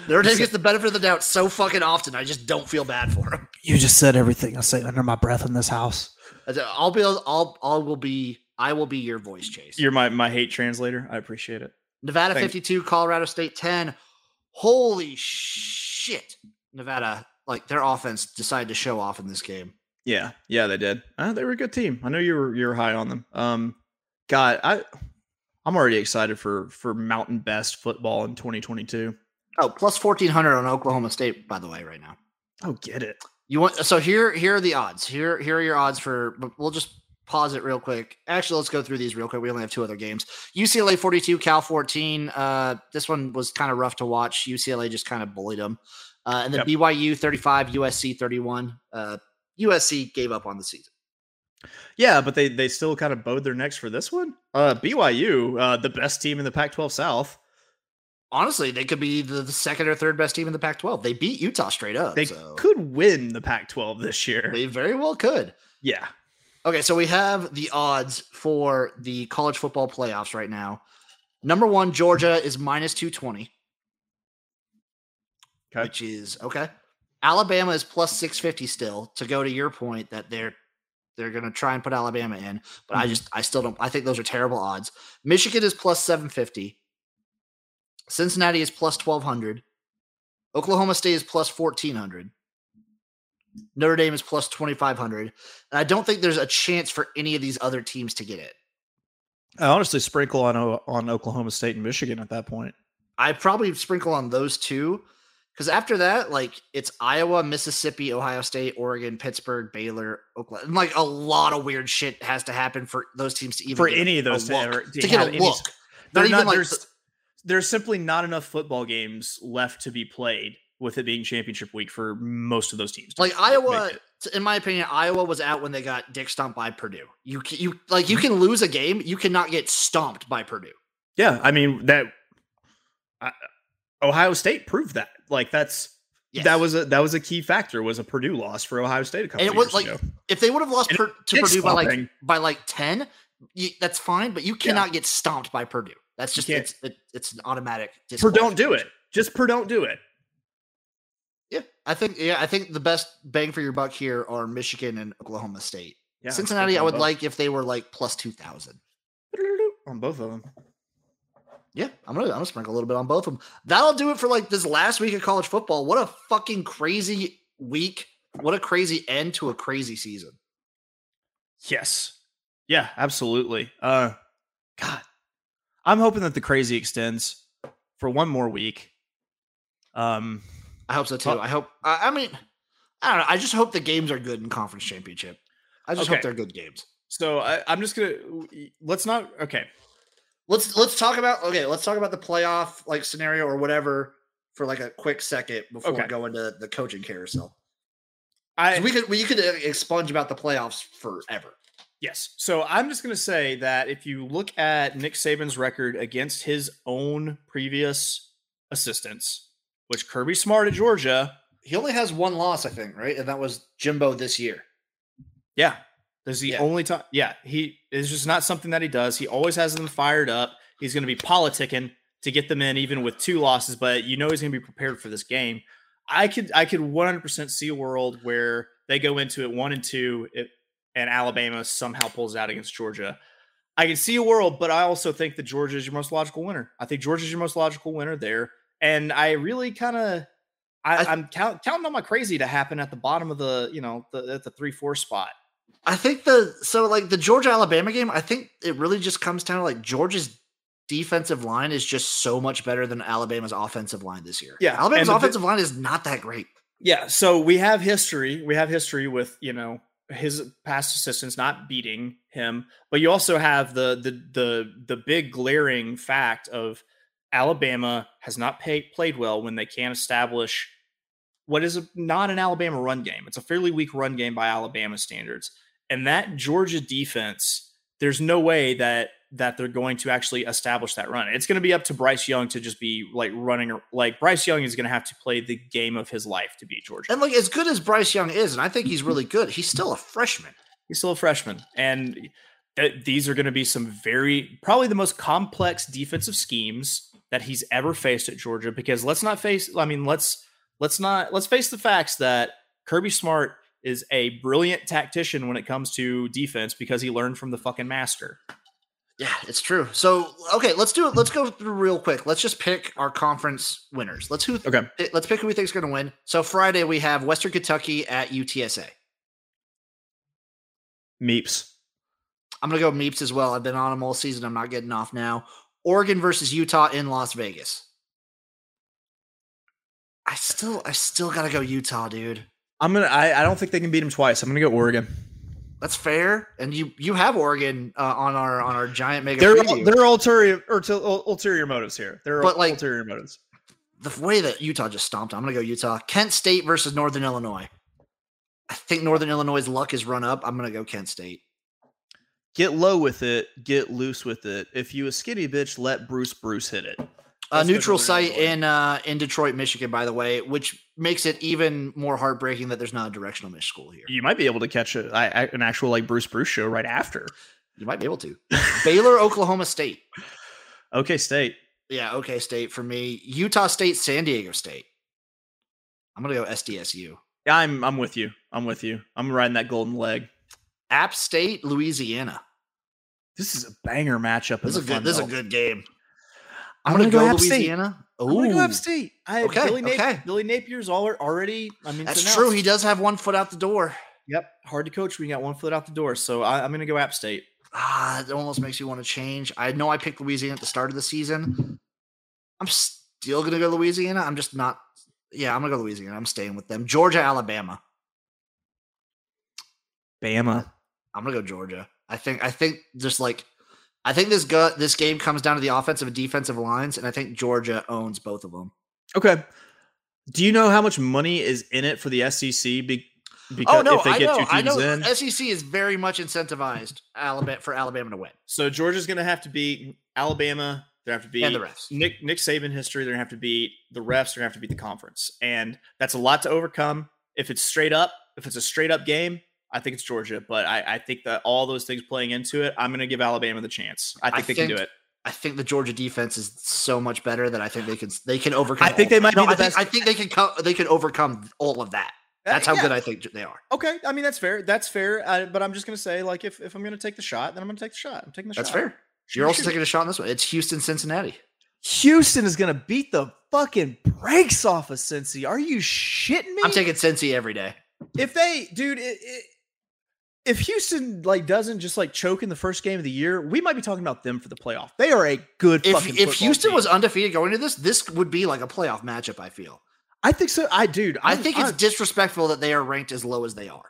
Notre Dame gets the benefit of the doubt so fucking often. I just don't feel bad for them. You just said everything I say under my breath in this house. I'll be. I'll. I'll will be. I will be your voice chase. You're my my hate translator. I appreciate it. Nevada Thank- 52, Colorado State 10. Holy shit. Nevada, like their offense decided to show off in this game. Yeah, yeah, they did. Uh, they were a good team. I know you were you were high on them. Um, God, I I'm already excited for for Mountain West football in 2022. Oh, plus 1400 on Oklahoma State, by the way, right now. Oh, get it. You want so here here are the odds. Here here are your odds for but we'll just pause it real quick. Actually, let's go through these real quick. We only have two other games. UCLA 42, Cal 14. Uh this one was kind of rough to watch. UCLA just kind of bullied them. Uh, and then Yep. BYU 35, USC 31. Uh USC gave up on the season. Yeah, but they they still kind of bowed their necks for this one. Uh, BYU, uh, the best team in the Pac-12 South. Honestly, they could be the, the second or third best team in the Pac-12. They beat Utah straight up. They so could win the Pac-12 this year. they very well could. yeah. Okay, so we have the odds for the college football playoffs right now. Number one, Georgia is minus 220, Okay. which is okay. Alabama is plus 650 still to go to your point that they're they're gonna try and put Alabama in, but I Mhm. just I still don't I think those are terrible odds. Michigan is plus 750. Cincinnati is plus 1200. Oklahoma State is plus 1400. Notre Dame is plus 2500. And I don't think there's a chance for any of these other teams to get it. I honestly sprinkle on on Oklahoma State and Michigan at that point. I probably sprinkle on those two because after that, like it's Iowa, Mississippi, Ohio State, Oregon, Pittsburgh, Baylor, Oklahoma. And, like a lot of weird shit has to happen for those teams to even For any of those to ever- to, to get a any- look. They're Not even like there's, the- there's simply not enough football games left to be played with it being championship week for most of those teams. like Iowa. In my opinion, Iowa was out when they got dick stomped by Purdue. You you like you mm-hmm. can lose a game, you cannot get stomped by Purdue. Yeah, I mean that I, Ohio State proved that. Like that's Yes. that was a that was a key factor was a Purdue loss for Ohio State a couple And it was years like ago. if they would have lost per, to Purdue by like by like ten, you, that's fine. But you cannot get stomped by Purdue. That's just it's it, it's an automatic. Per don't do it. Just per don't do it. Yeah, I think yeah, I think the best bang for your buck here are Michigan and Oklahoma State. Yeah, Cincinnati, I would on like if they were like plus two thousand. on both of them. Yeah, I'm gonna I'm gonna sprinkle a little bit on both of them. That'll do it for like this last week of college football. What a fucking crazy week! What a crazy end to a crazy season. Yes. Yeah, absolutely. Uh God. I'm hoping that the crazy extends for one more week. Um I hope so too. I hope. I, mean, I don't know. I just hope the games are good in conference championship. I just Okay. hope they're good games. so I, I'm just gonna let's not okay. Let's let's talk about okay. Let's talk about the playoff like scenario or whatever for like a quick second before we Okay. go into the coaching carousel. I we could we could uh, expunge about the playoffs forever. Yes. So I'm just going to say that if you look at Nick Saban's record against his own previous assistants, which Kirby Smart at Georgia, He only has one loss, I think, right? And that was Jimbo this year. yeah, this is the Yeah. only time. Yeah, he is just not something that he does. He always has them fired up. He's going to be politicking to get them in, even with two losses. But you know he's going to be prepared for this game. I could I could 100% see a world where they go into it one and two, it, and Alabama somehow pulls out against Georgia. I can see a world, but I also think that Georgia is your most logical winner. I think Georgia is your most logical winner there, and I really kind of. I, I'm count, counting on my crazy to happen at the bottom of the, you know, the, at the three four spot. I think the so like the Georgia Alabama game, I think it really just comes down to like Georgia's defensive line is just so much better than Alabama's offensive line this year. Yeah, Alabama's the- offensive line is not that great. Yeah, so we have history. We have history with you know his past assistants not beating him, but you also have the the the the big glaring fact of Alabama has not pay, played well when they can't establish what is a, not an Alabama run game. It's a fairly weak run game by Alabama standards, and that Georgia defense. There's no way that that they're going to actually establish that run. It's going to be up to Bryce Young to just be like running like Bryce Young is going to have to play the game of his life to beat Georgia. And like as good as Bryce Young is, and I think he's really good, he's still a freshman. He's still a freshman, and th- these are going to be some very probably the most complex defensive schemes that he's ever faced at Georgia. Because let's not face, I mean, let's let's not let's face the facts that Kirby Smart is a brilliant tactician when it comes to defense because he learned from the fucking master. Yeah, it's true. So okay, let's do it. Let's go through real quick. Let's just pick our conference winners. Let's who Okay. let's pick who we think is going to win. So Friday we have Western Kentucky at UTSA. Meeps. I'm gonna go Meeps as well. I've been on them all season. I'm not getting off now. Oregon versus Utah in Las Vegas. I still, I still gotta go Utah, dude. I'm gonna. I, I don't think they can beat him twice. I'm gonna go Oregon. That's fair. And you, you have Oregon uh, on our on our giant mega. There, preview. there are ulterior or ulterior motives here. There are But, like- ulterior motives. the way that Utah just stomped, I'm gonna go Utah. Kent State versus Northern Illinois. I think Northern Illinois' luck is run up. I'm gonna go Kent State. Get low with it. Get loose with it. If you a skinny bitch, let Bruce Bruce hit it. A neutral site in uh, in Detroit, Michigan, by the way, which makes it even more heartbreaking that there's not a directional Mich school here. You might be able to catch a, I- an actual like Bruce Bruce show right after. You might be able to. Baylor, Oklahoma State. Okay, State. Yeah, okay, State for me. Utah State, San Diego State. I'm gonna go SDSU. Yeah, I'm I'm with you. I'm with you. I'm riding that golden leg. App State, Louisiana. This is a banger matchup. This is a good. This is a good game. I'm I'm, gonna, gonna go, go App State. Louisiana. I'm gonna go App State. I, Okay, Billy, Napier, okay. Billy Napier's al- already. I mean, That's true. He does have one foot out the door. Yep, hard to coach. We got one foot out the door, so I, I'm gonna go App State. Ah, it almost makes you want to change. I know I picked Louisiana at the start of the season. I'm still gonna go Louisiana. I'm just not. Yeah, I'm gonna go Louisiana. I'm staying with them. Georgia, Alabama. Bama. I'm gonna go Georgia. I think. I think just like. I think this gut this game comes down to the offensive and defensive lines, and I think Georgia owns both of them. Okay. Do you know how much money is in it for the SEC? Be, because oh no, if they I get know. two I teams know. in, SEC is very much incentivized Alabama for Alabama to win. So Georgia's gonna have to beat Alabama. They have to beat And the refs. Nick Nick Saban history. They're gonna have to beat the refs. They're gonna have to beat the conference, and that's a lot to overcome. If it's straight up, if it's a straight up game, I think it's Georgia. But I, I think that all those things playing into it, I'm gonna give Alabama the chance. I think I they can do it. I think the Georgia defense is so much better that I think they can they can overcome. I think they might no, be the I think, best- I think they can co- they can overcome all of that. That's how Uh, Yeah. good I think they are. Okay, I mean that's fair. That's fair. Uh, but I'm just gonna say, like, if, if I'm gonna take the shot, then I'm gonna take the shot. I'm taking the That's shot. That's fair. Shoot, You're also taking a shot on this one. It's Houston, Cincinnati. Houston is gonna beat the fucking brakes off of Cincy. Are you shitting me? I'm taking Cincy every day. if they, dude, it, it, if Houston like doesn't just like choke in the first game of the year, we might be talking about them for the playoff. They are a good If fucking. if Houston team. was undefeated going into this, this would be like a playoff matchup. I feel. I think so. I dude, i I'm- think it's I'm- disrespectful that they are ranked as low as they are.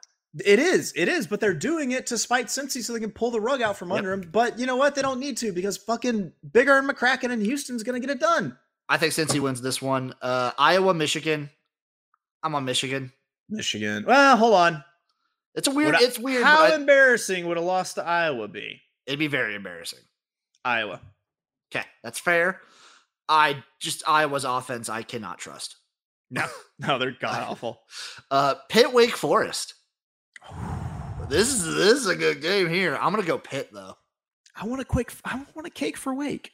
It is. It is. But they're doing it to spite Cincy so they can pull the rug out from Yep. under them. But you know what? They don't need to because fucking Bigger and McCracken and Houston's gonna get it done. I think Cincy wins this one. Uh, Iowa, Michigan. I'm on Michigan. Michigan. Well, hold on. It's a weird. I- it's weird. How I- embarrassing would a loss to Iowa be? it'd be very embarrassing. Iowa. Okay, that's fair. I just Iowa's offense. I cannot trust. No, no, they're god awful. Uh, Pitt, Wake Forest. This is this is a good game here. I'm gonna go Pitt though. I want a quick. I want a cake for Wake.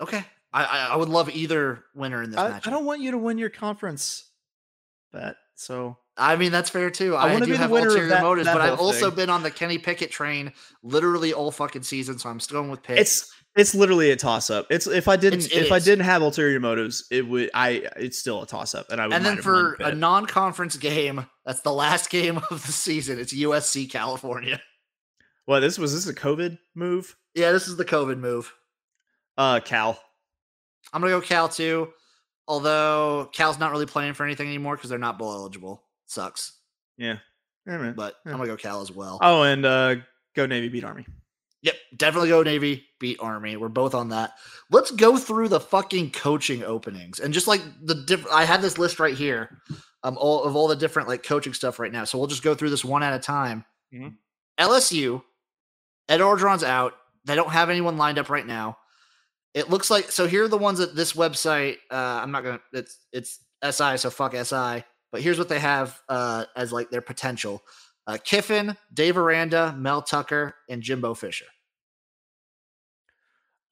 Okay, I I, I would love either winner in this I, match. I don't want you to win your conference bet. So I mean, that's fair too. I I, do be the have winner of ulterior that- motives, that but I've also thing. been on the Kenny Pickett train literally all fucking season, so I'm still going with Pitt. It's It's literally a toss up. It's if I didn't It's- if I didn't have ulterior motives, it would I it's still a toss up, and I would. And then for a non-conference game, that's the last game of the season. It's USC California. what this was this a COVID move? Yeah, this is the COVID move. Uh, Cal. I'm gonna go Cal too. Although Cal's not really playing for anything anymore because they're not bowl eligible. Sucks. Yeah. Yeah, man. But Yeah. I'm gonna go Cal as well. Oh, and uh, go Navy beat Army. Yep, definitely go Navy, beat Army. We're both on that. Let's go through the fucking coaching openings and just like the different. I have this list right here, um, all of all the different like coaching stuff right now. So we'll just go through this one at a time. Mhm. LSU, Ed Orgeron's out. They don't have anyone lined up right now. It looks like so. Here are the ones that this website. Uh, I'm not gonna. It's it's SI, so fuck SI. But here's what they have uh, as like their potential: uh, Kiffin, Dave Aranda, Mel Tucker, and Jimbo Fisher.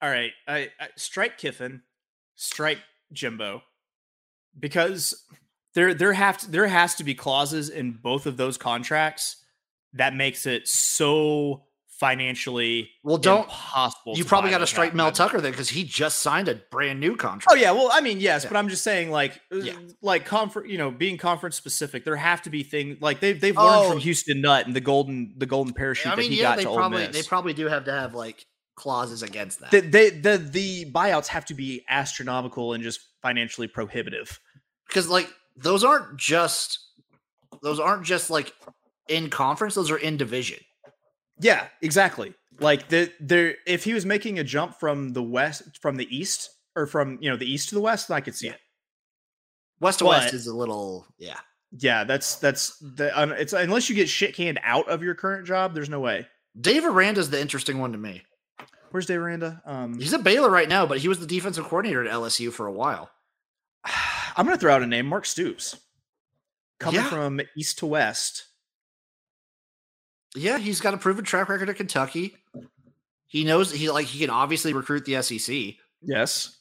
All right, I, I strike Kiffin, strike Jimbo, because there there have to, there has to be clauses in both of those contracts that makes it so financially Well, don't impossible. you probably got to strike. Mel Tucker then because he just signed a brand new contract. Oh yeah, well, I mean, yes, Yeah. but I'm just saying, like, uh, Yeah. like conference, you know, being conference specific, there have to be things like they've they've learned Oh. from Houston Nutt and the golden the golden parachute I mean, that he yeah, got they to Ole probably Miss. they probably do have to have like clauses against that. the, they, the the buyouts have to be astronomical and just financially prohibitive. because like those aren't just those aren't just like in conference; those are in division. Yeah, exactly. Like the there, if he was making a jump from the west, from the east, or from you know the east to the west, I could see it. West to West is a little yeah. Yeah, that's that's the it's unless you get shit canned out of your current job, there's no way. Dave Aranda's the interesting one to me. Where's Dave Aranda? Um, He's at Baylor right now, but he was the defensive coordinator at LSU for a while. I'm gonna throw out a name, Mark Stoops, coming Yeah. from east to west. Yeah, he's got a proven track record at Kentucky. He knows he like he can obviously recruit the SEC. Yes,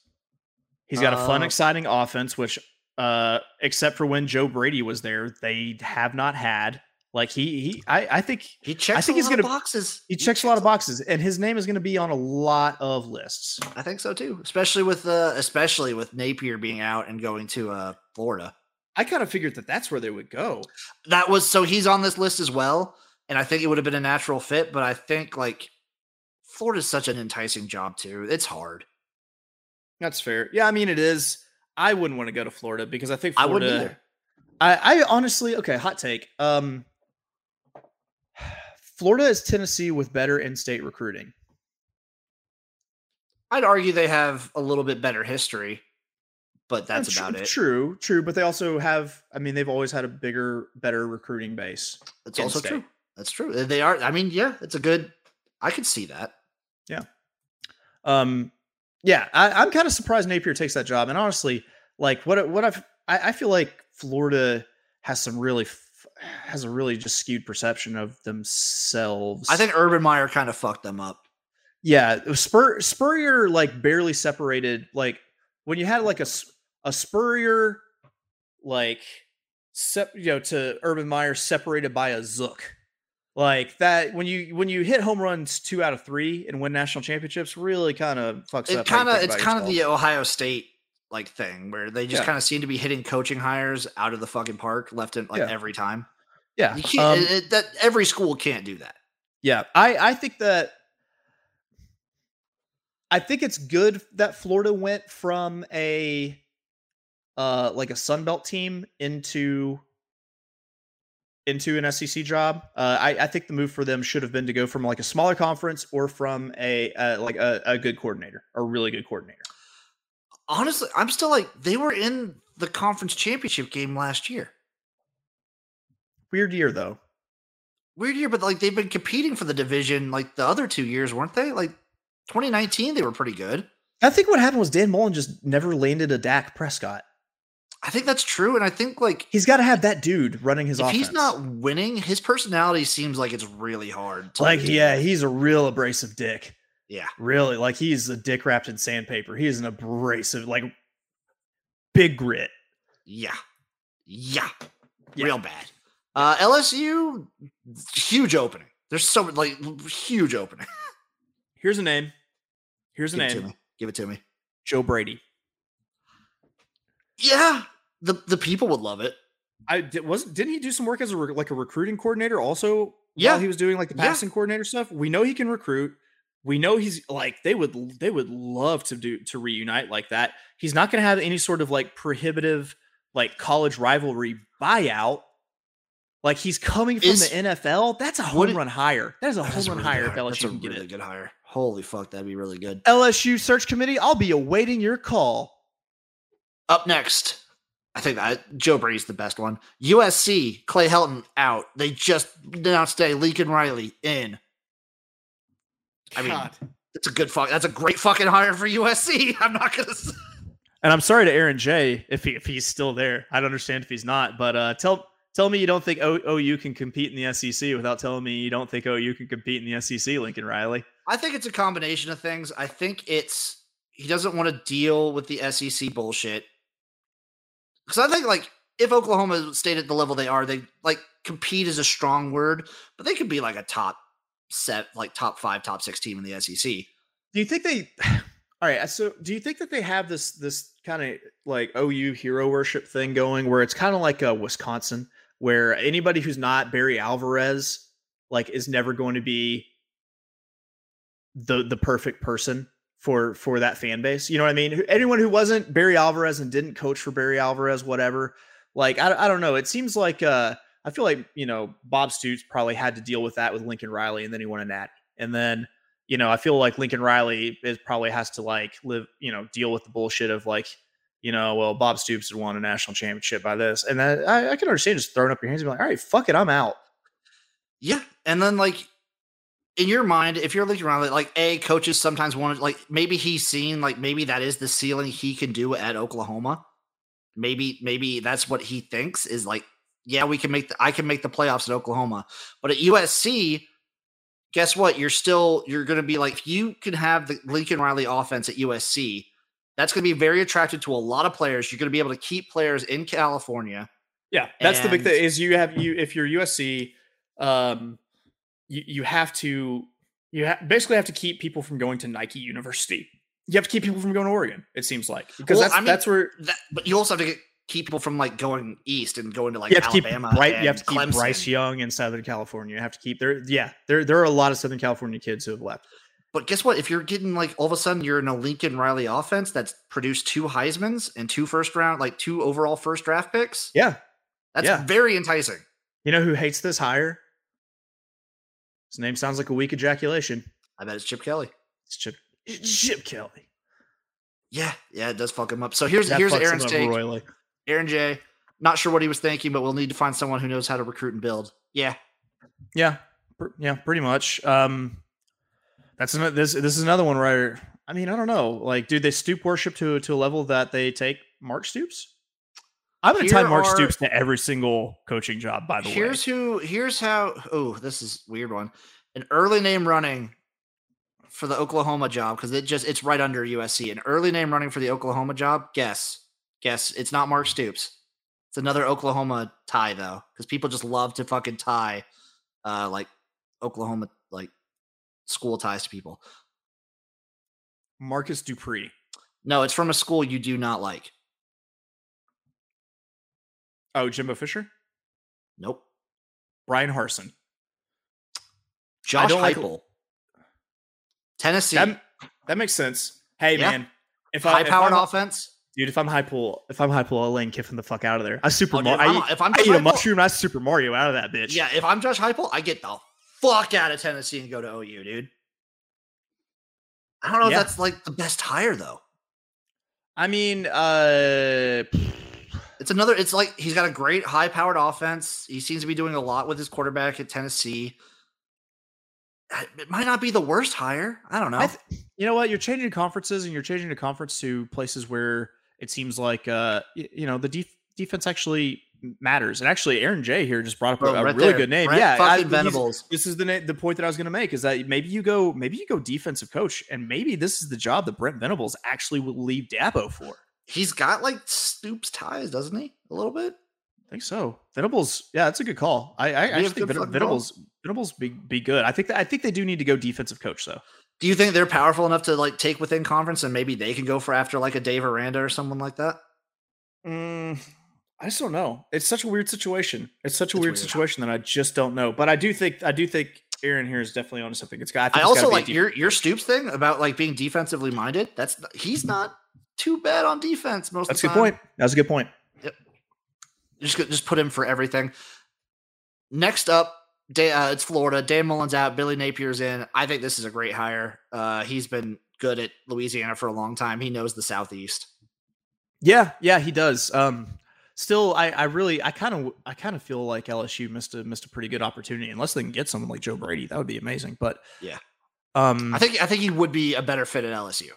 he's got a fun, Uh, exciting offense, which, uh, except for when Joe Brady was there, they have not had. Like he, he, I, I think He checks. I think a he's lot gonna- boxes. he checks a lot of boxes, and his name is going to be on a lot of lists. I think so too, especially with uh, especially with Napier being out and going to uh, Florida. I kind of figured that that's where they would go. That was so he's on this list as well, and I think it would have been a natural fit. But I think like Florida's such an enticing job too. It's hard. That's fair. Yeah, I mean it is. I wouldn't want to go to Florida because I think I wouldn't either. I, I honestly, okay, hot take. Um, Florida is Tennessee with better in-state recruiting. I'd argue they have a little bit better history, but that's Tr- about it. True, true, but they also have. I mean, they've always had a bigger, better recruiting base. That's also in-state. true. That's true. They are. I mean, yeah, it's a good. I could see that. Yeah. Um, yeah, I, I'm kind of surprised Napier takes that job. And honestly, like what what I've, I, I feel like Florida has some really f- has a really just skewed perception of themselves. I think Urban Meyer kind of fucked them up. Yeah, Spur Spurrier like barely separated. Like when you had like a a Spurrier like sep- you know to Urban Meyer separated by a Zook. Like that when you when you hit home runs two out of three and win national championships, really kind of fucks It up. kind of it's kind of the. Ohio State like thing where they just Yeah. kind of seem to be hitting coaching hires out of the fucking park left and like Yeah. every time. yeah um, it- it- that every school can't do that. Yeah, I I think that I think it's good that Florida went from a uh like a Sun Belt team into into an SEC job. Uh, I I think the move for them should have been to go from like a smaller conference or from a uh, like a, a good coordinator, a really good coordinator. Honestly, I'm still like they were in the conference championship game last year. Weird year though. Weird year, but like they've been competing for the division like the other two years, weren't they? Like 2019, they were pretty good. I think what happened was Dan Mullen just never landed a Dak Prescott. I think that's true, and I think like He's got to have that dude running his if offense. he's not winning, his personality seems like it's really hard. to like, lose. yeah, he's a real abrasive dick. yeah. Really, like he's a dick wrapped in sandpaper. He is an abrasive, like big grit. Yeah. Yeah. Yeah. Real bad. Uh LSU, huge opening. There's so like huge opening. Here's a name. Here's a Give it to name: me. Give it to me. Joe Brady. Yeah, the the people would love it. I did, wasn't. Didn't he do some work as a re- like a recruiting coordinator also? Yeah. while he was doing like the Yeah. passing coordinator stuff. We know he can recruit. We know he's like they would they would love to do to reunite like that. He's not going to have any sort of like prohibitive like college rivalry buyout. Like he's coming from Is- the NFL. That's a home it- run hire. That is a home run really hire good if hire. LSU That's a really it. good hire. Holy fuck, that'd be really good. LSU search committee. I'll be awaiting your call. Up next, I think that Joe Brady's the best one. USC, Clay Helton out. They just announced today Lincoln Riley in. I mean, that's a good fuck. That's a great fucking hire for USC. I'm not gonna. s- And I'm sorry to Aaron J if he if he's still there. I don't understand if he's not, but uh, tell tell me you don't think o- OU can compete in the SEC without telling me you don't think OU can compete in the SEC, Lincoln Riley. I think it's a combination of things. I think it's he doesn't want to deal with the SEC bullshit. Because I think like if Oklahoma stayed at the level they are, they like compete is a strong word, but they could be like a top set, like top five, top six team in the SEC. Do you think they? All right, so do you think that they have this this kind of like OU hero worship thing going, where it's kind of like a Wisconsin, where anybody who's not Barry Alvarez like is never going to be the the perfect person for for that fan base. You know what I mean? Anyone who wasn't Barry Alvarez and didn't coach for Barry Alvarez, whatever. Like I, I don't know. It seems like uh I feel like you know Bob Stoops probably had to deal with that with Lincoln Riley, and then he won a Natty, and then you know I feel like Lincoln Riley is probably has to like live you know deal with the bullshit of like you know well Bob Stoops had won a national championship by this, and then I, I can understand just throwing up your hands and be like, all right, fuck it, I'm out. Yeah, and then like in your mind, if you're looking around, like a coaches sometimes want to like maybe he's seen like maybe that is the ceiling he can do at Oklahoma. Maybe maybe that's what he thinks is like yeah we can make the I can make the playoffs at Oklahoma, but at USC, guess what? You're still you're going to be like if you can have the Lincoln Riley offense at USC. That's going to be very attractive to a lot of players. You're going to be able to keep players in California. Yeah, that's the big thing. Is you have you if you're USC, um, you you have to you ha- basically have to keep people from going to Nike University. You have to keep people from going to Oregon. It seems like because Well, that's I mean, that's where That, but you also have to get, keep people from like going east and going to like you have to Alabama. keep Bryce, you have to keep Bryce Young in Southern California. You have to keep there. Yeah, there there are a lot of Southern California kids who have left. But guess what? If you're getting like all of a sudden you're in a Lincoln Riley offense that's produced two Heisman's and two first round, like two overall first draft picks, Yeah, that's yeah. very enticing. you know who hates this hire? His name sounds like a weak ejaculation. I bet it's Chip Kelly. It's Chip it's Chip Kelly. Yeah, yeah, it does fuck him up. So here's That here's Aaron's take. royally. Aaron J. Not sure what he was thinking, but we'll need to find someone who knows how to recruit and build. Yeah, Yeah, pr- yeah, pretty much. Um, that's another. This this is another one where I mean I don't know. Like, dude, they stoop worship to to a level that they take Mark Stoops? I'm going to tie Mark are- Stoops to every single coaching job. By the here's way, here's who. Here's how. Oh, this is a weird one. An early name running for the Oklahoma job because it just it's right under USC. An early name running for the Oklahoma job. Guess, guess. It's not Mark Stoops. It's another Oklahoma tie though, because people just love to fucking tie, uh, like Oklahoma like school ties to people. Marcus Dupree. No, it's from a school you do not like. Oh, Jimbo Fisher, Nope. Brian Harsin. Josh don't like- Heupel. Tennessee. That that makes sense. Hey Yeah. man, if I High if powered I'm- offense. dude, if I'm Heupel, if I'm Heupel, I'll lane Kiffin the fuck out of there. I super Oh, dude, Mario. if I, I'm- eat- if I'm I eat a mushroom. I Super Mario out of that bitch. Yeah, if I'm Josh Heupel, I get the fuck out of Tennessee and go to OU, dude. I don't know Yeah. if that's like the best hire though. I mean, uh, It's another. It's like he's got a great high powered offense. He seems to be doing a lot with his quarterback at Tennessee. It might not be the worst hire. I don't know. I th- you know what? You're changing conferences, and you're changing the conference to places where it seems like uh, you know, the def- defense actually matters. And actually, Aaron J here just brought up Bro, a, a right really there. good name. Brent yeah, he's- Venables. This is the na- the point that I was going to make is that maybe you go maybe you go defensive coach, and maybe this is the job that Brent Venables actually will leave Dabo for. He's got like Stoops ties, doesn't he? A little bit. I think so. Venables, yeah, that's a good call. I, I actually think good Ven- fucking Venables Venables be, be good. I think that I think they do need to go defensive coach though. Do you think they're powerful enough to like take within conference and maybe they can go for after like a Dave Aranda or someone like that? Mm, I just don't know. It's such a weird situation. It's such a weird, weird. situation that I just don't know. But I do think I do think Aaron here is definitely onto something. It's got. I, think it's also gotta be a like your your Stoops thing about like being defensively minded. That's he's not too bad on defense most That's of a good time. point. That's a good point. Yep. Just just put him for everything. Next up, Da- uh, it's Florida. Dan Mullen's out. Billy Napier's in. I think this is a great hire. Uh, he's been good at Louisiana for a long time. He knows the Southeast. Yeah, yeah, he does. Um, still, I, I really, I kind of, I kind of feel like LSU missed a missed a pretty good opportunity. Unless they can get someone like Joe Brady, that would be amazing. But Yeah. um, I think I think he would be a better fit at LSU.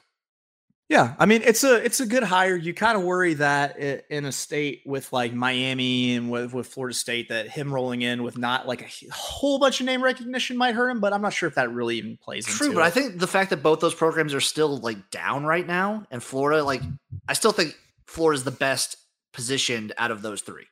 Yeah, I mean it's a it's a good hire. You kind of worry that i- in a state with like Miami and with, with Florida State that him rolling in with not like a whole bunch of name recognition might hurt him, but I'm not sure if that really even plays True, but I think the fact that both those programs are still like down right now, and Florida, like, I still think Florida's the best positioned out of those three.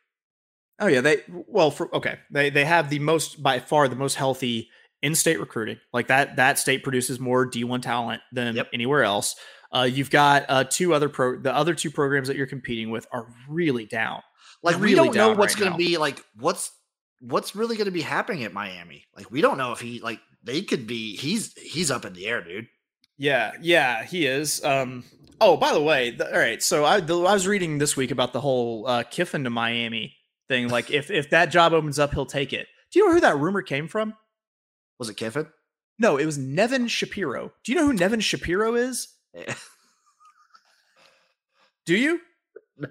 Oh yeah, they well for okay. They they have the most by far the most healthy in-state recruiting. Like that that state produces more D1 talent than Yep. anywhere else. Uh, you've got uh, two other pro the other two programs that you're competing with are really down. Like, we don't know what's right going to be like. What's what's really going to be happening at Miami? Like, we don't know if he like they could be. He's he's up in the air, dude. Yeah, yeah, he is. Um, oh, by the way, the, all right. So I, the, I was reading this week about the whole uh, Kiffin to Miami thing. Like, if if that job opens up, he'll take it. Do you know who that rumor came from? Was it Kiffin? No, it was Nevin Shapiro. Do you know who Nevin Shapiro is? Eh, Do you? No.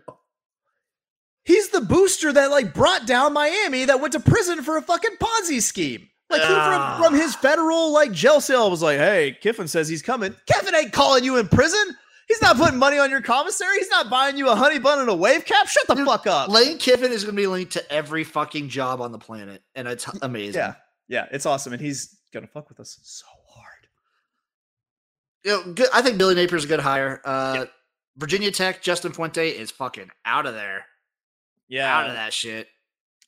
He's the booster that like brought down Miami that went to prison for a fucking Ponzi scheme. Like who Ah. from, from his federal like jail cell was like, hey, Kiffin says he's coming. Kiffin ain't calling you in prison. He's not putting money on your commissary. He's not buying you a honey bun and a wave cap. Shut the Dude, fuck up. Lane Kiffin is going to be linked to every fucking job on the planet, and it's amazing. Yeah, yeah, it's awesome, and he's gonna fuck with us so. You know, good. I think Billy Napier's a good hire. Uh, Virginia Tech, Justin Fuente is fucking out of there, Yeah, out of that shit.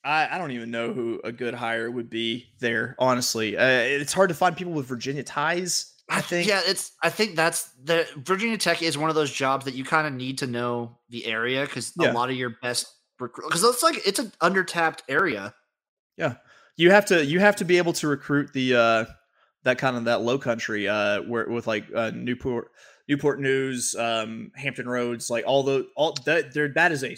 I, I don't even know who a good hire would be there. Honestly, uh, it's hard to find people with Virginia ties. I think. Yeah, it's. I think that's the Virginia Tech is one of those jobs that you kind of need to know the area because Yeah. a lot of your best because it's like it's an undertapped area. Yeah, you have to you have to be able to recruit the uh that kind of that low country uh where with like uh Newport Newport News um Hampton Roads like all the all that there that is a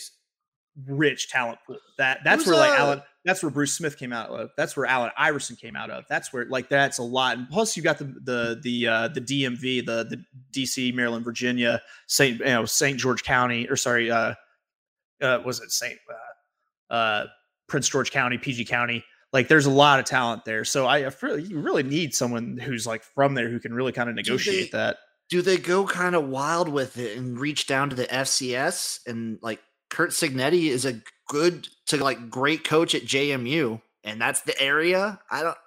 rich talent pool. That that's Who's, where like uh, Allen that's where Bruce Smith came out of. That's where Allen Iverson came out of. That's where like that's a lot. And plus you got the the the uh the DMV the the DC Maryland Virginia St you know St George County or sorry uh uh was it St uh, uh Prince George County PG County like there's a lot of talent there. So I, I feel you really need someone who's like from there who can really kind of negotiate they- that. Do they go kind of wild with it and reach down to the FCS and like Curt Cignetti is a good to like great coach at JMU and that's the area. I don't.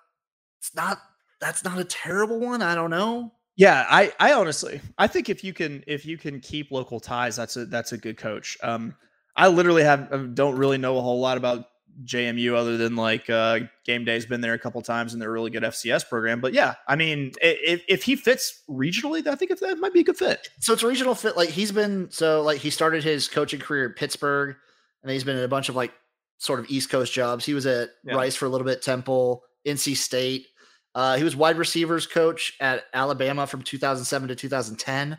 It's not. That's not a terrible one. I don't know. Yeah, I I honestly I think if you can if you can keep local ties, that's a that's a good coach. Um, I literally have uh, don't really know a whole lot about JMU other than like uh, game day's been there a couple times and they're a really good FCS program. But yeah, I mean, if if he fits regionally, I think if that might be a good fit. so it's a regional fit. Like he's been so like he started his coaching career at Pittsburgh, and he's been in a bunch of like sort of East Coast jobs. He was at Yeah. Rice for a little bit, Temple, NC State. Uh, he was wide receivers coach at Alabama from 2007 to 2010.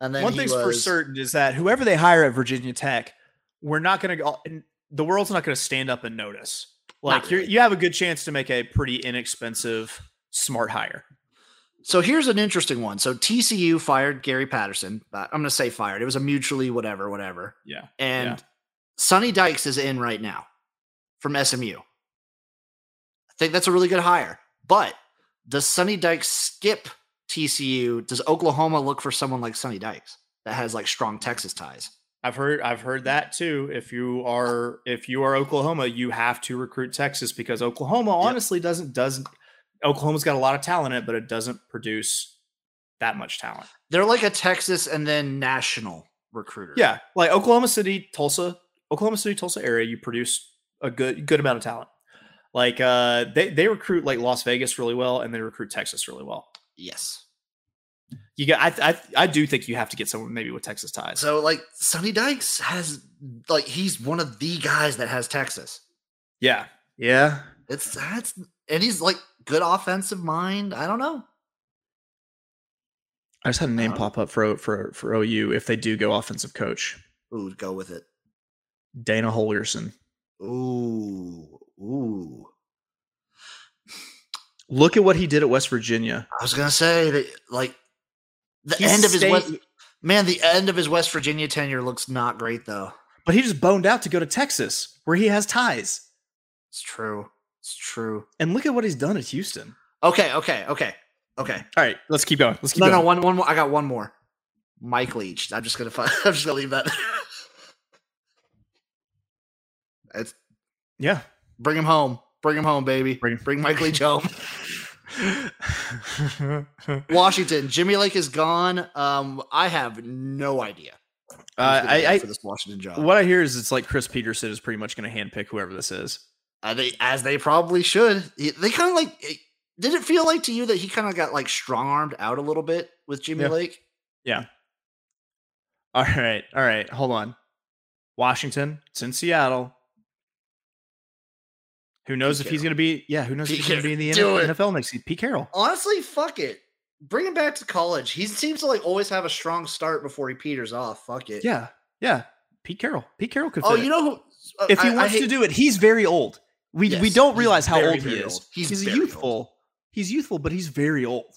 And then One thing's for certain is that whoever they hire at Virginia Tech, we're not going to go. The world's not going to stand up and notice. Like really. you have a good chance to make a pretty inexpensive, smart hire. So here's an interesting one. So TCU fired Gary Patterson. Uh, I'm going to say fired. It was a mutually whatever, whatever. Yeah, And Yeah. Sonny Dykes is in right now from SMU. I think that's a really good hire. But does Sonny Dykes skip TCU? Does Oklahoma look for someone like Sonny Dykes that has like strong Texas ties? I've heard I've heard that too. If you are if you are Oklahoma, you have to recruit Texas because Oklahoma honestly doesn't doesn't Oklahoma's got a lot of talent in it, but it doesn't produce that much talent. They're like a Texas and then national recruiter. Yeah, like Oklahoma City, Tulsa, Oklahoma City, Tulsa area, you produce a good good amount of talent. Like uh they they recruit like Las Vegas really well and they recruit Texas really well. Yes. You got. I, I I do think you have to get someone maybe with Texas ties. So like Sonny Dykes has like he's one of the guys that has Texas. yeah, yeah. It's that's and he's like good offensive mind. I don't know. I just had a name Uh, pop up for for for OU if they do go offensive coach. Ooh, go with it. Dana Holgorsen. Ooh, ooh. Look at what he did at West Virginia. I was gonna say that like the He's end of his stayed- West, man, the end of his West Virginia tenure looks not great though. But he just boned out to go to Texas, where he has ties. It's true. It's true. And look at what he's done at Houston. Okay, okay, okay, okay. All right, let's keep going. Let's keep No, going. no, one, one more. I got one more. Mike Leach. I'm just gonna. Find, I'm just gonna leave that. it's Yeah. bring him home. Bring him home, baby. Bring- Bring, Mike Leach home. Washington. Jimmy Lake is gone. Um, I have no idea. Uh, I, I for this Washington job. what I hear is it's like Chris Petersen is pretty much going to handpick whoever this is. Uh, they, as they probably should. They kind of like. it- Did it feel like to you that he kind of got like strong armed out a little bit with Jimmy Yeah. Lake? Yeah. All right, all right, hold on. Washington, it's in Seattle. Who knows Pete if he's going to be? Yeah, who knows if he's going to be in the Carroll. It. NFL next season? Pete Carroll. Honestly, fuck it. Bring him back to college. He seems to like always have a strong start before he peters off. Fuck it. Yeah, yeah. Pete Carroll. Pete Carroll could. Oh, you know who? uh, if he I- I wants to do it, he's very old. We we don't realize how very, old he is. old. He's He's, very old. youthful. He's youthful, but he's very old.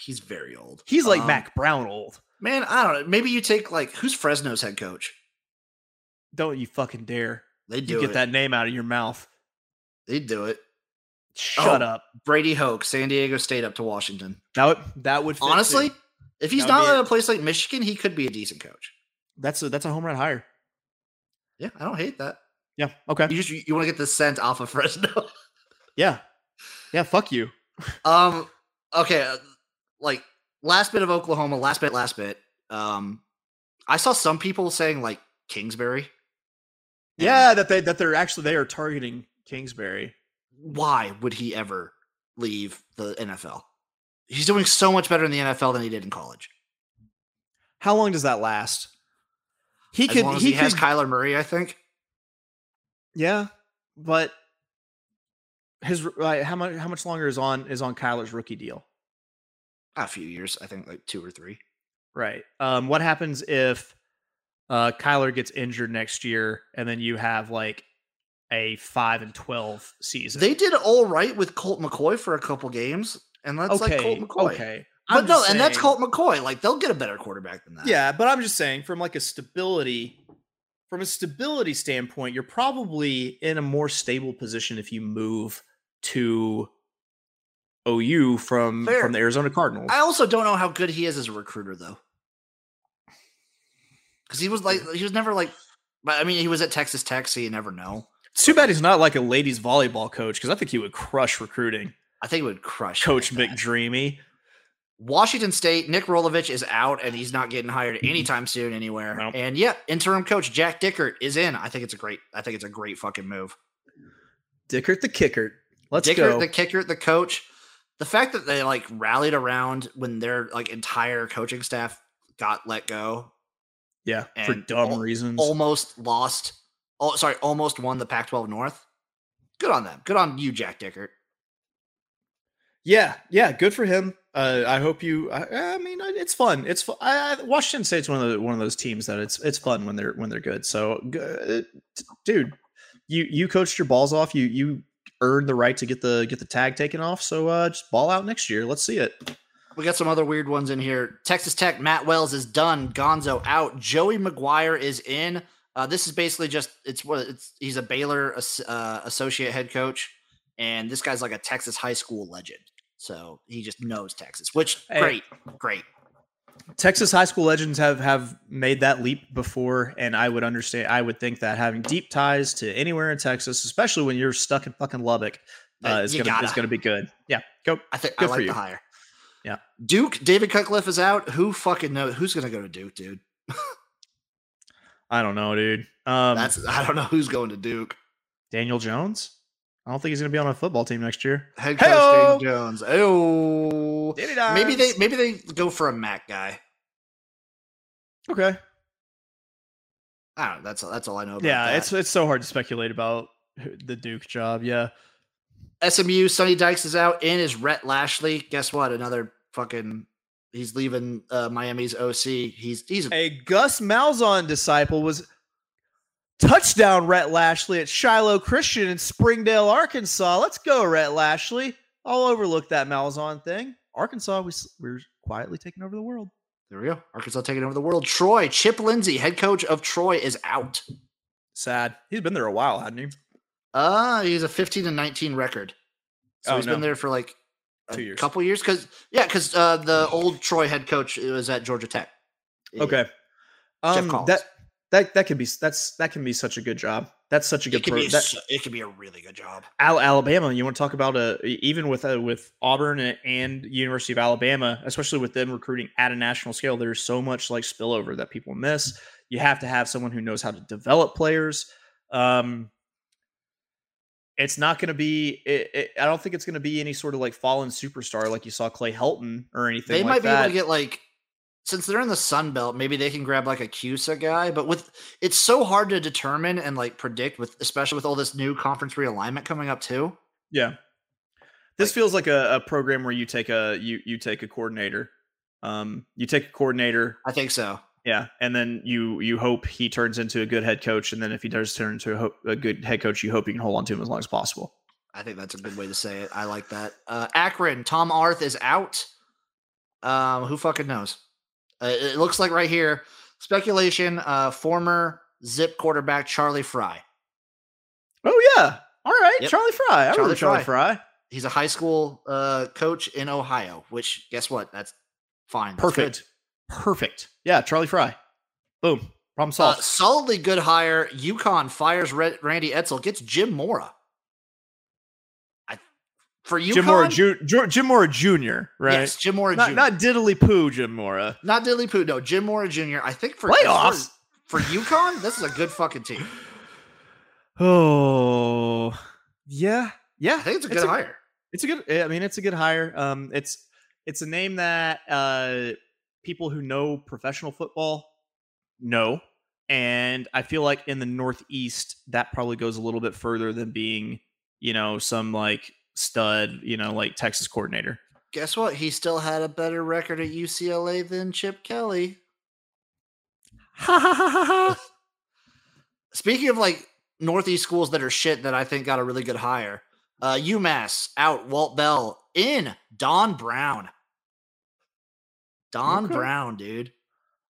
he's very old. He's like Um, Mack Brown old. Man, I don't know. Maybe you take like who's Fresno's head coach? Don't you fucking dare! They do You get it. that name out of your mouth. They do it. Shut Oh, up. Brady Hoke, San Diego State up to Washington. That would that would fit too. Honestly, if he's not at a place like Michigan, he could be a decent coach. that's a that's a home run hire. Yeah, I don't hate that. Yeah. Okay. You just you want to get the scent off of Fresno. Yeah. Yeah. Fuck you. Um. Okay. uh, Like last bit of Oklahoma. Last bit. Last bit. Um. I saw some people saying like Kingsbury. Yeah, that they that they're actually they are targeting Kingsbury. Why would he ever leave the NFL? He's doing so much better in the NFL than he did in college. How long does that last? He As could long as he, he, has could Kyler Murray, I think. yeah, but his like, how much how much longer is on is on Kyler's rookie deal? A few years, I think, like two or three. Right. Um, what happens if uh, Kyler gets injured next year, and then you have like a five and twelve season? They did all right with Colt McCoy for a couple games, and that's okay. like Colt McCoy. Okay. But I'm no, just and that's Colt McCoy. Like they'll get a better quarterback than that. Yeah, but I'm just saying from like a stability from a stability standpoint, you're probably in a more stable position if you move to OU from Fair. from the Arizona Cardinals. I also don't know how good he is as a recruiter, though. Because he was like, he was never like, but I mean, he was at Texas Tech, so you never know. Too bad he's not like a ladies volleyball coach because I think he would crush recruiting. I think it would crush Coach like. McDreamy. Washington State, Nick Rolovich is out, and he's not getting hired anytime soon anywhere. Nope. And yeah, interim coach Jack Dickert is in. I think it's a great. I think it's a great fucking move. Dickert the kicker. Let's Dickert, go. the kicker, the coach. The fact that they like rallied around when their like entire coaching staff got let go, yeah, for dumb al- reasons. almost lost. Oh, sorry, almost won the Pac-12 North. Good on them. Good on you, Jack Dickert. Yeah, yeah, good for him. Uh, I hope you. I, I mean, it's fun. It's fun. I, I, Washington State's one of the one of those teams that it's it's fun when they're when they're good. So, g- dude, you you coached your balls off. You you earned the right to get the get the tag taken off. So, uh, just ball out next year. Let's see it. We got some other weird ones in here. Texas Tech, Matt Wells is done. Gonzo out. Joey McGuire is in. Uh, this is basically just it's what it's. He's a Baylor uh, associate head coach, and this guy's like a Texas high school legend. So he just knows Texas, which Hey. great, great. Texas high school legends have have made that leap before, and I would understand. I would think that having deep ties to anywhere in Texas, especially when you're stuck in fucking Lubbock, uh, is you gonna is gotta. gonna be good. Yeah, go. I think I like you. the hire. Yeah. Duke, David Cutcliffe is out. Who fucking knows? Who's gonna go to Duke, dude? I don't know, dude. Um, That's I don't know who's going to Duke. Daniel Jones. I don't think he's gonna be on a football team next year. Head coach! Daniel Jones. Oh, maybe they maybe they go for a Mac guy. okay. I don't know. That's that's all I know about Yeah, that. it's it's so hard to speculate about the Duke job. Yeah. SMU. Sonny Dykes is out. In is Rhett Lashlee. Guess what? Another fucking. He's leaving uh, Miami's OC. He's he's A Gus Malzahn disciple was touchdown Rhett Lashlee at Shiloh Christian in Springdale, Arkansas. Let's go, Rhett Lashlee. I'll overlook that Malzahn thing. Arkansas, we, we're quietly taking over the world. there we go. Arkansas taking over the world. Troy Chip Lindsey, head coach of Troy, is out. Sad. He's been there a while, hadn't he? Uh, he's a 15 and 19 record. So Oh, he's been there for like Two years. A couple years. Because yeah, because uh, the old Troy head coach was at Georgia Tech. Okay. Jeff Um, that that that could be that's that can be such a good job. That's such a It good could pro. be a, that- it could be a really good job. Al- Alabama, you want to talk about a even with uh, with Auburn and- and University of Alabama, especially with them recruiting at a national scale, there's so much like spillover that people miss. You have to have someone who knows how to develop players. Um, it's not going to be. It, it, I don't think it's going to be any sort of like fallen superstar like you saw Clay Helton or anything. They like might be that. able to get like since they're in the Sun Belt, maybe they can grab like a CUSA guy. But with it's so hard to determine and like predict with especially with all this new conference realignment coming up too. Yeah. This Like- feels like a, a program where you take a you you take a coordinator. Um you take a coordinator, I think so. Yeah, and then you you hope he turns into a good head coach and then if he does turn into a, ho- a good head coach, you hope you can hold on to him as long as possible. I think that's a good way to say it. I like that. Uh, Akron, Tom Arth is out. Um, who fucking knows? Uh, it looks like right here, speculation. Uh, former Zip quarterback Charlie Frye. Oh yeah. All right, Yep. Charlie Frye. I Charlie remember Charlie Frye. He's a high school uh, coach in Ohio. Which guess what? That's fine. That's good. Perfect. Perfect. Yeah, Charlie Frye. Boom. Problem Uh, solved. solidly good hire. UConn fires Red, Randy Edsall, gets Jim Mora. I, for UConn, Jim Mora, Ju- Ju- Jim Mora Jr. Right? Yes, Jim Mora not Jr. not diddly poo, Jim Mora. Not diddly Poo. No, Jim Mora Jr. I think for Playoffs. for, for UConn, this is a good fucking team. Oh, yeah, yeah. I think it's a good hire. It's a good. I mean, it's a good hire. Um, it's it's a name that uh people who know professional football know, and I feel like in the Northeast that probably goes a little bit further than being, you know, some like stud, you know, like Texas coordinator. Guess what? He still had a better record at UCLA than Chip Kelly. Ha ha ha ha ha. Speaking of like Northeast schools that are shit that I think got a really good hire, uh, UMass out, Walt Bell in, Don Brown. Don Okay. Brown, dude.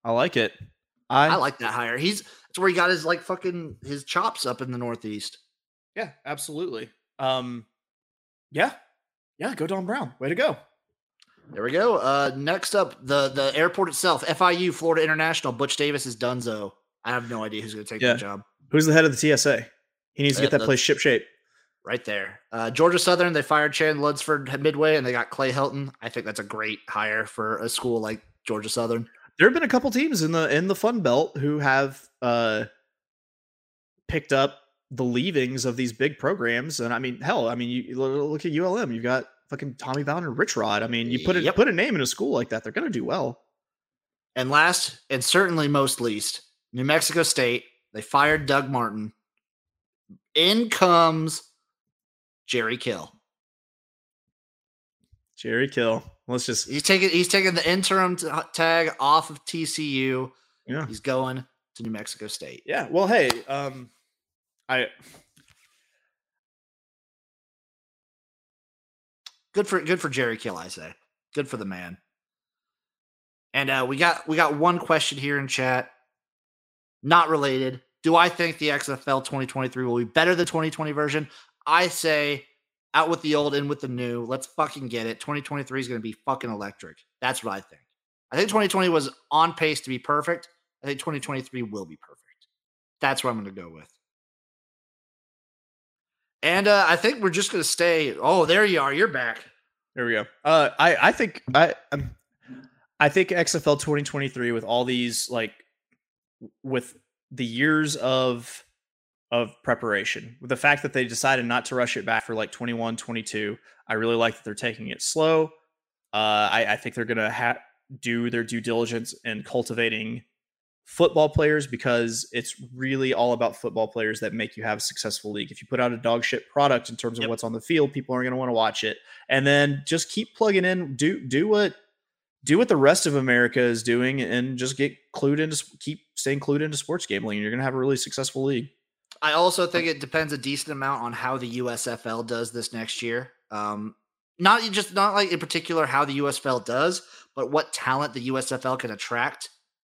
I like it. I, I like that hire. He's that's where he got his like fucking his chops up in the Northeast. Yeah, absolutely. Um, yeah, yeah. Go Don Brown. Way to go. There we go. Uh, next up, the the airport itself, FIU, Florida International. Butch Davis is Dunzo. I have no idea who's going to take Yeah. that job. Who's the head of the TSA? He needs to Uh, get that place ship shape. Right there. Uh, Georgia Southern, they fired Chad Lunsford Midway and they got Clay Helton. I think that's a great hire for a school like Georgia Southern. There have been a couple teams in the in the Fun Belt who have uh picked up the leavings of these big programs, and I mean, hell, I mean, you look at ULM. You've got fucking Tommy Bowden and Rich Rod. I mean, you put it Yep. put a name in a school like that, they're going to do well. And last, and certainly most least, New Mexico State. They fired Doug Martin. In comes Jerry Kill. Jerry Kill. Let's just He's taking he's taking the interim t- tag off of TCU. yeah. He's going to New Mexico State. Yeah. Well, hey, um, I Good for good for Jerry Kill, I say. Good for the man. And uh, we got we got one question here in chat. Not related. Do I think the XFL 2023 will be better than 2020 version? I say out with the old, in with the new. Let's fucking get it. 2023 is going to be fucking electric. That's what I think. I think 2020 was on pace to be perfect. I think 2023 will be perfect. That's what I'm going to go with. And uh, I think we're just going to stay. Oh, there you are. You're back. There we go. Uh, I I think I um, I think XFL 2023 with all these like with the years of of preparation with the fact that they decided not to rush it back for like 21 22 i really like that they're taking it slow Uh, I, I think they're gonna ha- do their due diligence in cultivating football players because it's really all about football players that make you have a successful league. If you put out a dog shit product in terms of Yep. what's on the field, people aren't going to want to watch it. And then just keep plugging in, do do what do what the rest of America is doing, and just get clued into keep staying clued into sports gambling. And you're going to have a really successful league. I also think it depends a decent amount on how the USFL does this next year. Um, not just not like in particular how the USFL does, but what talent the USFL can attract.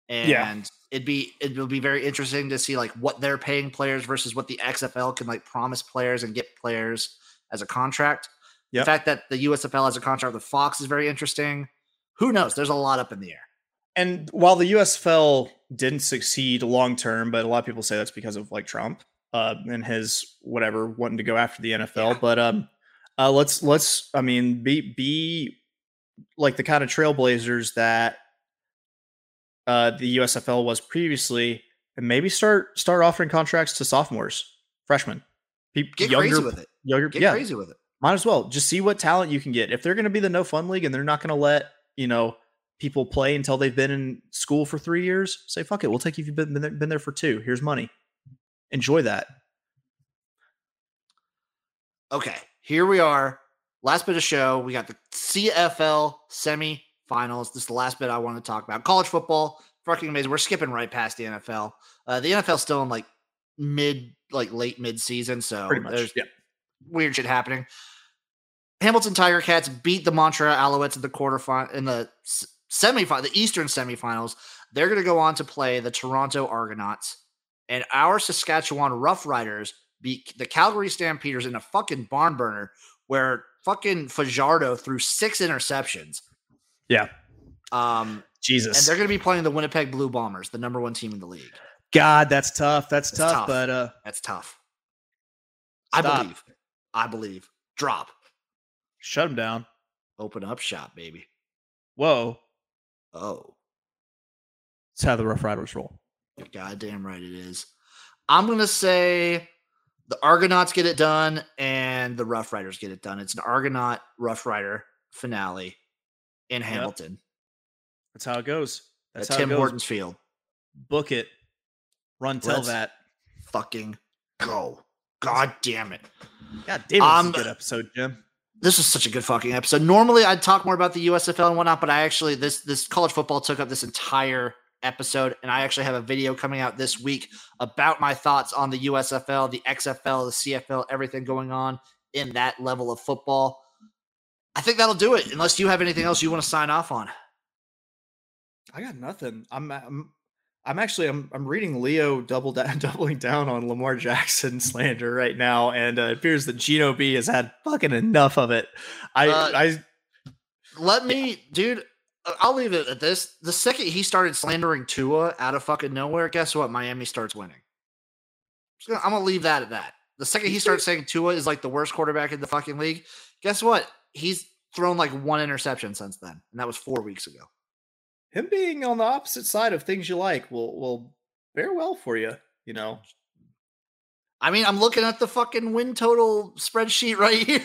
And Yeah. it'd be it will be very interesting to see like what they're paying players versus what the XFL can like promise players and get players as a contract. Yep. The fact that the USFL has a contract with Fox is very interesting. Who knows? There's a lot up in the air. And while the USFL didn't succeed long term, but a lot of people say that's because of like Trump uh, and his whatever wanting to go after the NFL. Yeah. But um, uh, let's let's I mean be be like the kind of trailblazers that uh, the USFL was previously, and maybe start start offering contracts to sophomores, freshmen, Get younger, crazy with it. younger, Get yeah, crazy with it. might as well just see what talent you can get. If they're going to be the no fun league and they're not going to let you know people play until they've been in school for three years, say fuck it, we'll take you if you've been been there, been there for two. Here's money. Enjoy that. Okay, here we are. Last bit of show. We got the CFL semifinals. This is the last bit I want to talk about. College football, fucking amazing. We're skipping right past the NFL. Uh, the NFL's still in like mid, like late mid season, so there's Yeah. weird shit happening. Hamilton Tiger Cats beat the Montreal Alouettes in the quarterfinal in the semifinal, the Eastern semifinals. They're going to go on to play the Toronto Argonauts, and our Saskatchewan Roughriders beat the Calgary Stampeders in a fucking barn burner where fucking Fajardo threw six interceptions. Yeah. Um, Jesus. and they're going to be playing the Winnipeg Blue Bombers, the number one team in the league. God, that's tough. That's, It's tough, tough. But uh, That's tough. I believe. I believe. Drop. shut them down. Open up shop, baby. Whoa. Oh. That's how the Rough Riders roll. You're goddamn right it is. I'm gonna say the Argonauts get it done and the Rough Riders get it done. It's an Argonaut Rough Rider finale in Hamilton That's how it goes. That's at how Tim it goes. Tim Hortons Field. Book it. Run tell Let's- that. Fucking go. God damn it. God damn it, Um, this is a good episode, Jim. This is such a good fucking episode. Normally I'd talk more about the USFL and whatnot, but I actually this this college football took up this entire episode, and I actually have a video coming out this week about my thoughts on the USFL, the XFL, the CFL, everything going on in that level of football. I think that'll do it. Unless you have anything else you want to sign off on. I got nothing. I'm I'm I'm actually I'm I'm reading Leo double down doubling down on Lamar Jackson slander right now, and uh, it appears that Gino B has had fucking enough of it. I Uh, I Let me, dude. uh, I'll leave it at this. The second he started slandering Tua out of fucking nowhere, guess what? Miami starts winning. I'm gonna leave that at that. The second he starts saying Tua is like the worst quarterback in the fucking league, guess what? He's thrown like one interception since then, and that was four weeks ago. Him being on the opposite side of things you like will will bear well for you. You know, I mean, I'm looking at the fucking win total spreadsheet right here.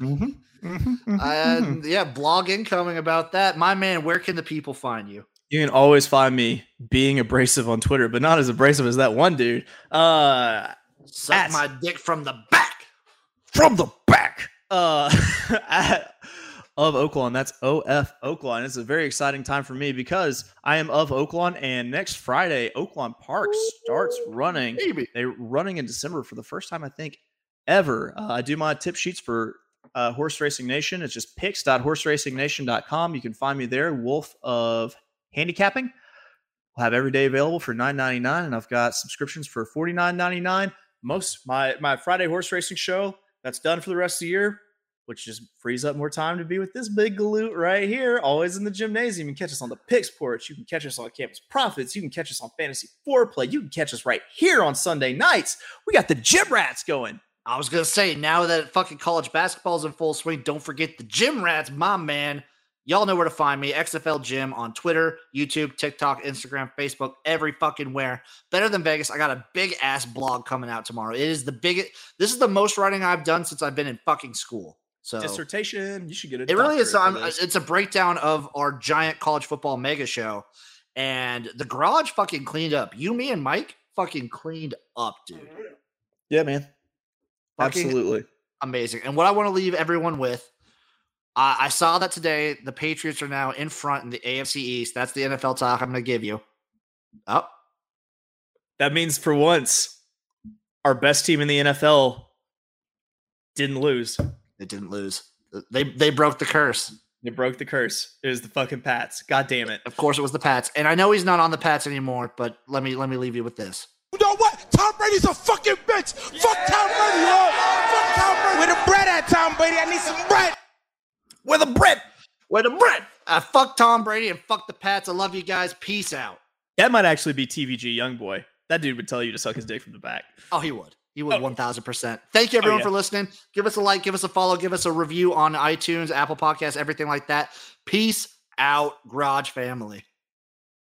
Mm-hmm. and yeah, blog incoming about that. My man, where can the people find you? You can always find me being abrasive on Twitter, but not as abrasive as that one dude. Uh, Suck At- my dick from the back. from the back uh at, of Oaklawn. That's OF Oaklawn. It's a very exciting time for me because I am of Oaklawn, and next Friday, Oaklawn Park starts running. Baby. They're running in December for the first time, I think, ever. Uh, I do my tip sheets for uh, Horse Racing Nation. It's just picks.horseracingnation.com. You can find me there. Wolf of Handicapping. We'll have every day available for $9.99, and I've got subscriptions for $49.99. Most my my Friday horse racing show that's done for the rest of the year, which just frees up more time to be with this big galoot right here, always in the Jimnasium. You can catch us on the Picks Porch. You can catch us on Campus Profits. You can catch us on Fantasy Foreplay. You can catch us right here on Sunday nights. We got the Gym Rats going. I was gonna say now that fucking college basketball's in full swing, don't forget the gym rats, my man. Y'all know where to find me. XFL Gym on Twitter, YouTube, TikTok, Instagram, Facebook, every fucking where. Better than Vegas. I got a big ass blog coming out tomorrow. It is the biggest. This is the most writing I've done since I've been in fucking school. So Dissertation. You should get a. it really is. I'm, it's a breakdown of our giant college football mega show, and the garage fucking cleaned up. You, me, and Mike fucking cleaned up, dude. Yeah, man. Fucking Absolutely. amazing. And what I want to leave everyone with, I I saw that today the Patriots are now in front in the AFC East. That's the NFL talk I'm going to give you. Oh, That means for once, our best team in the NFL didn't lose. They didn't lose. They they broke the curse. They broke the curse. It was the fucking Pats. God damn it. Of course, it was the Pats, and I know he's not on the Pats anymore. But let me let me leave you with this. You know what? Tom Brady's a fucking bitch. Fuck Tom Brady, yo. Fuck Tom Brady. Where the bread at, Tom Brady? I need some bread. With a Brit. Wait a minute. Uh, fuck Tom Brady and fuck the Pats. I love you guys. Peace out. That might actually be TVG Youngboy. That dude would tell you to suck his dick from the back. Oh, he would. He would Oh. one thousand percent. Thank you oh, everyone yeah. for listening. Give us a like, give us a follow, give us a review on iTunes, Apple Podcasts, everything like that. Peace out, Garage family.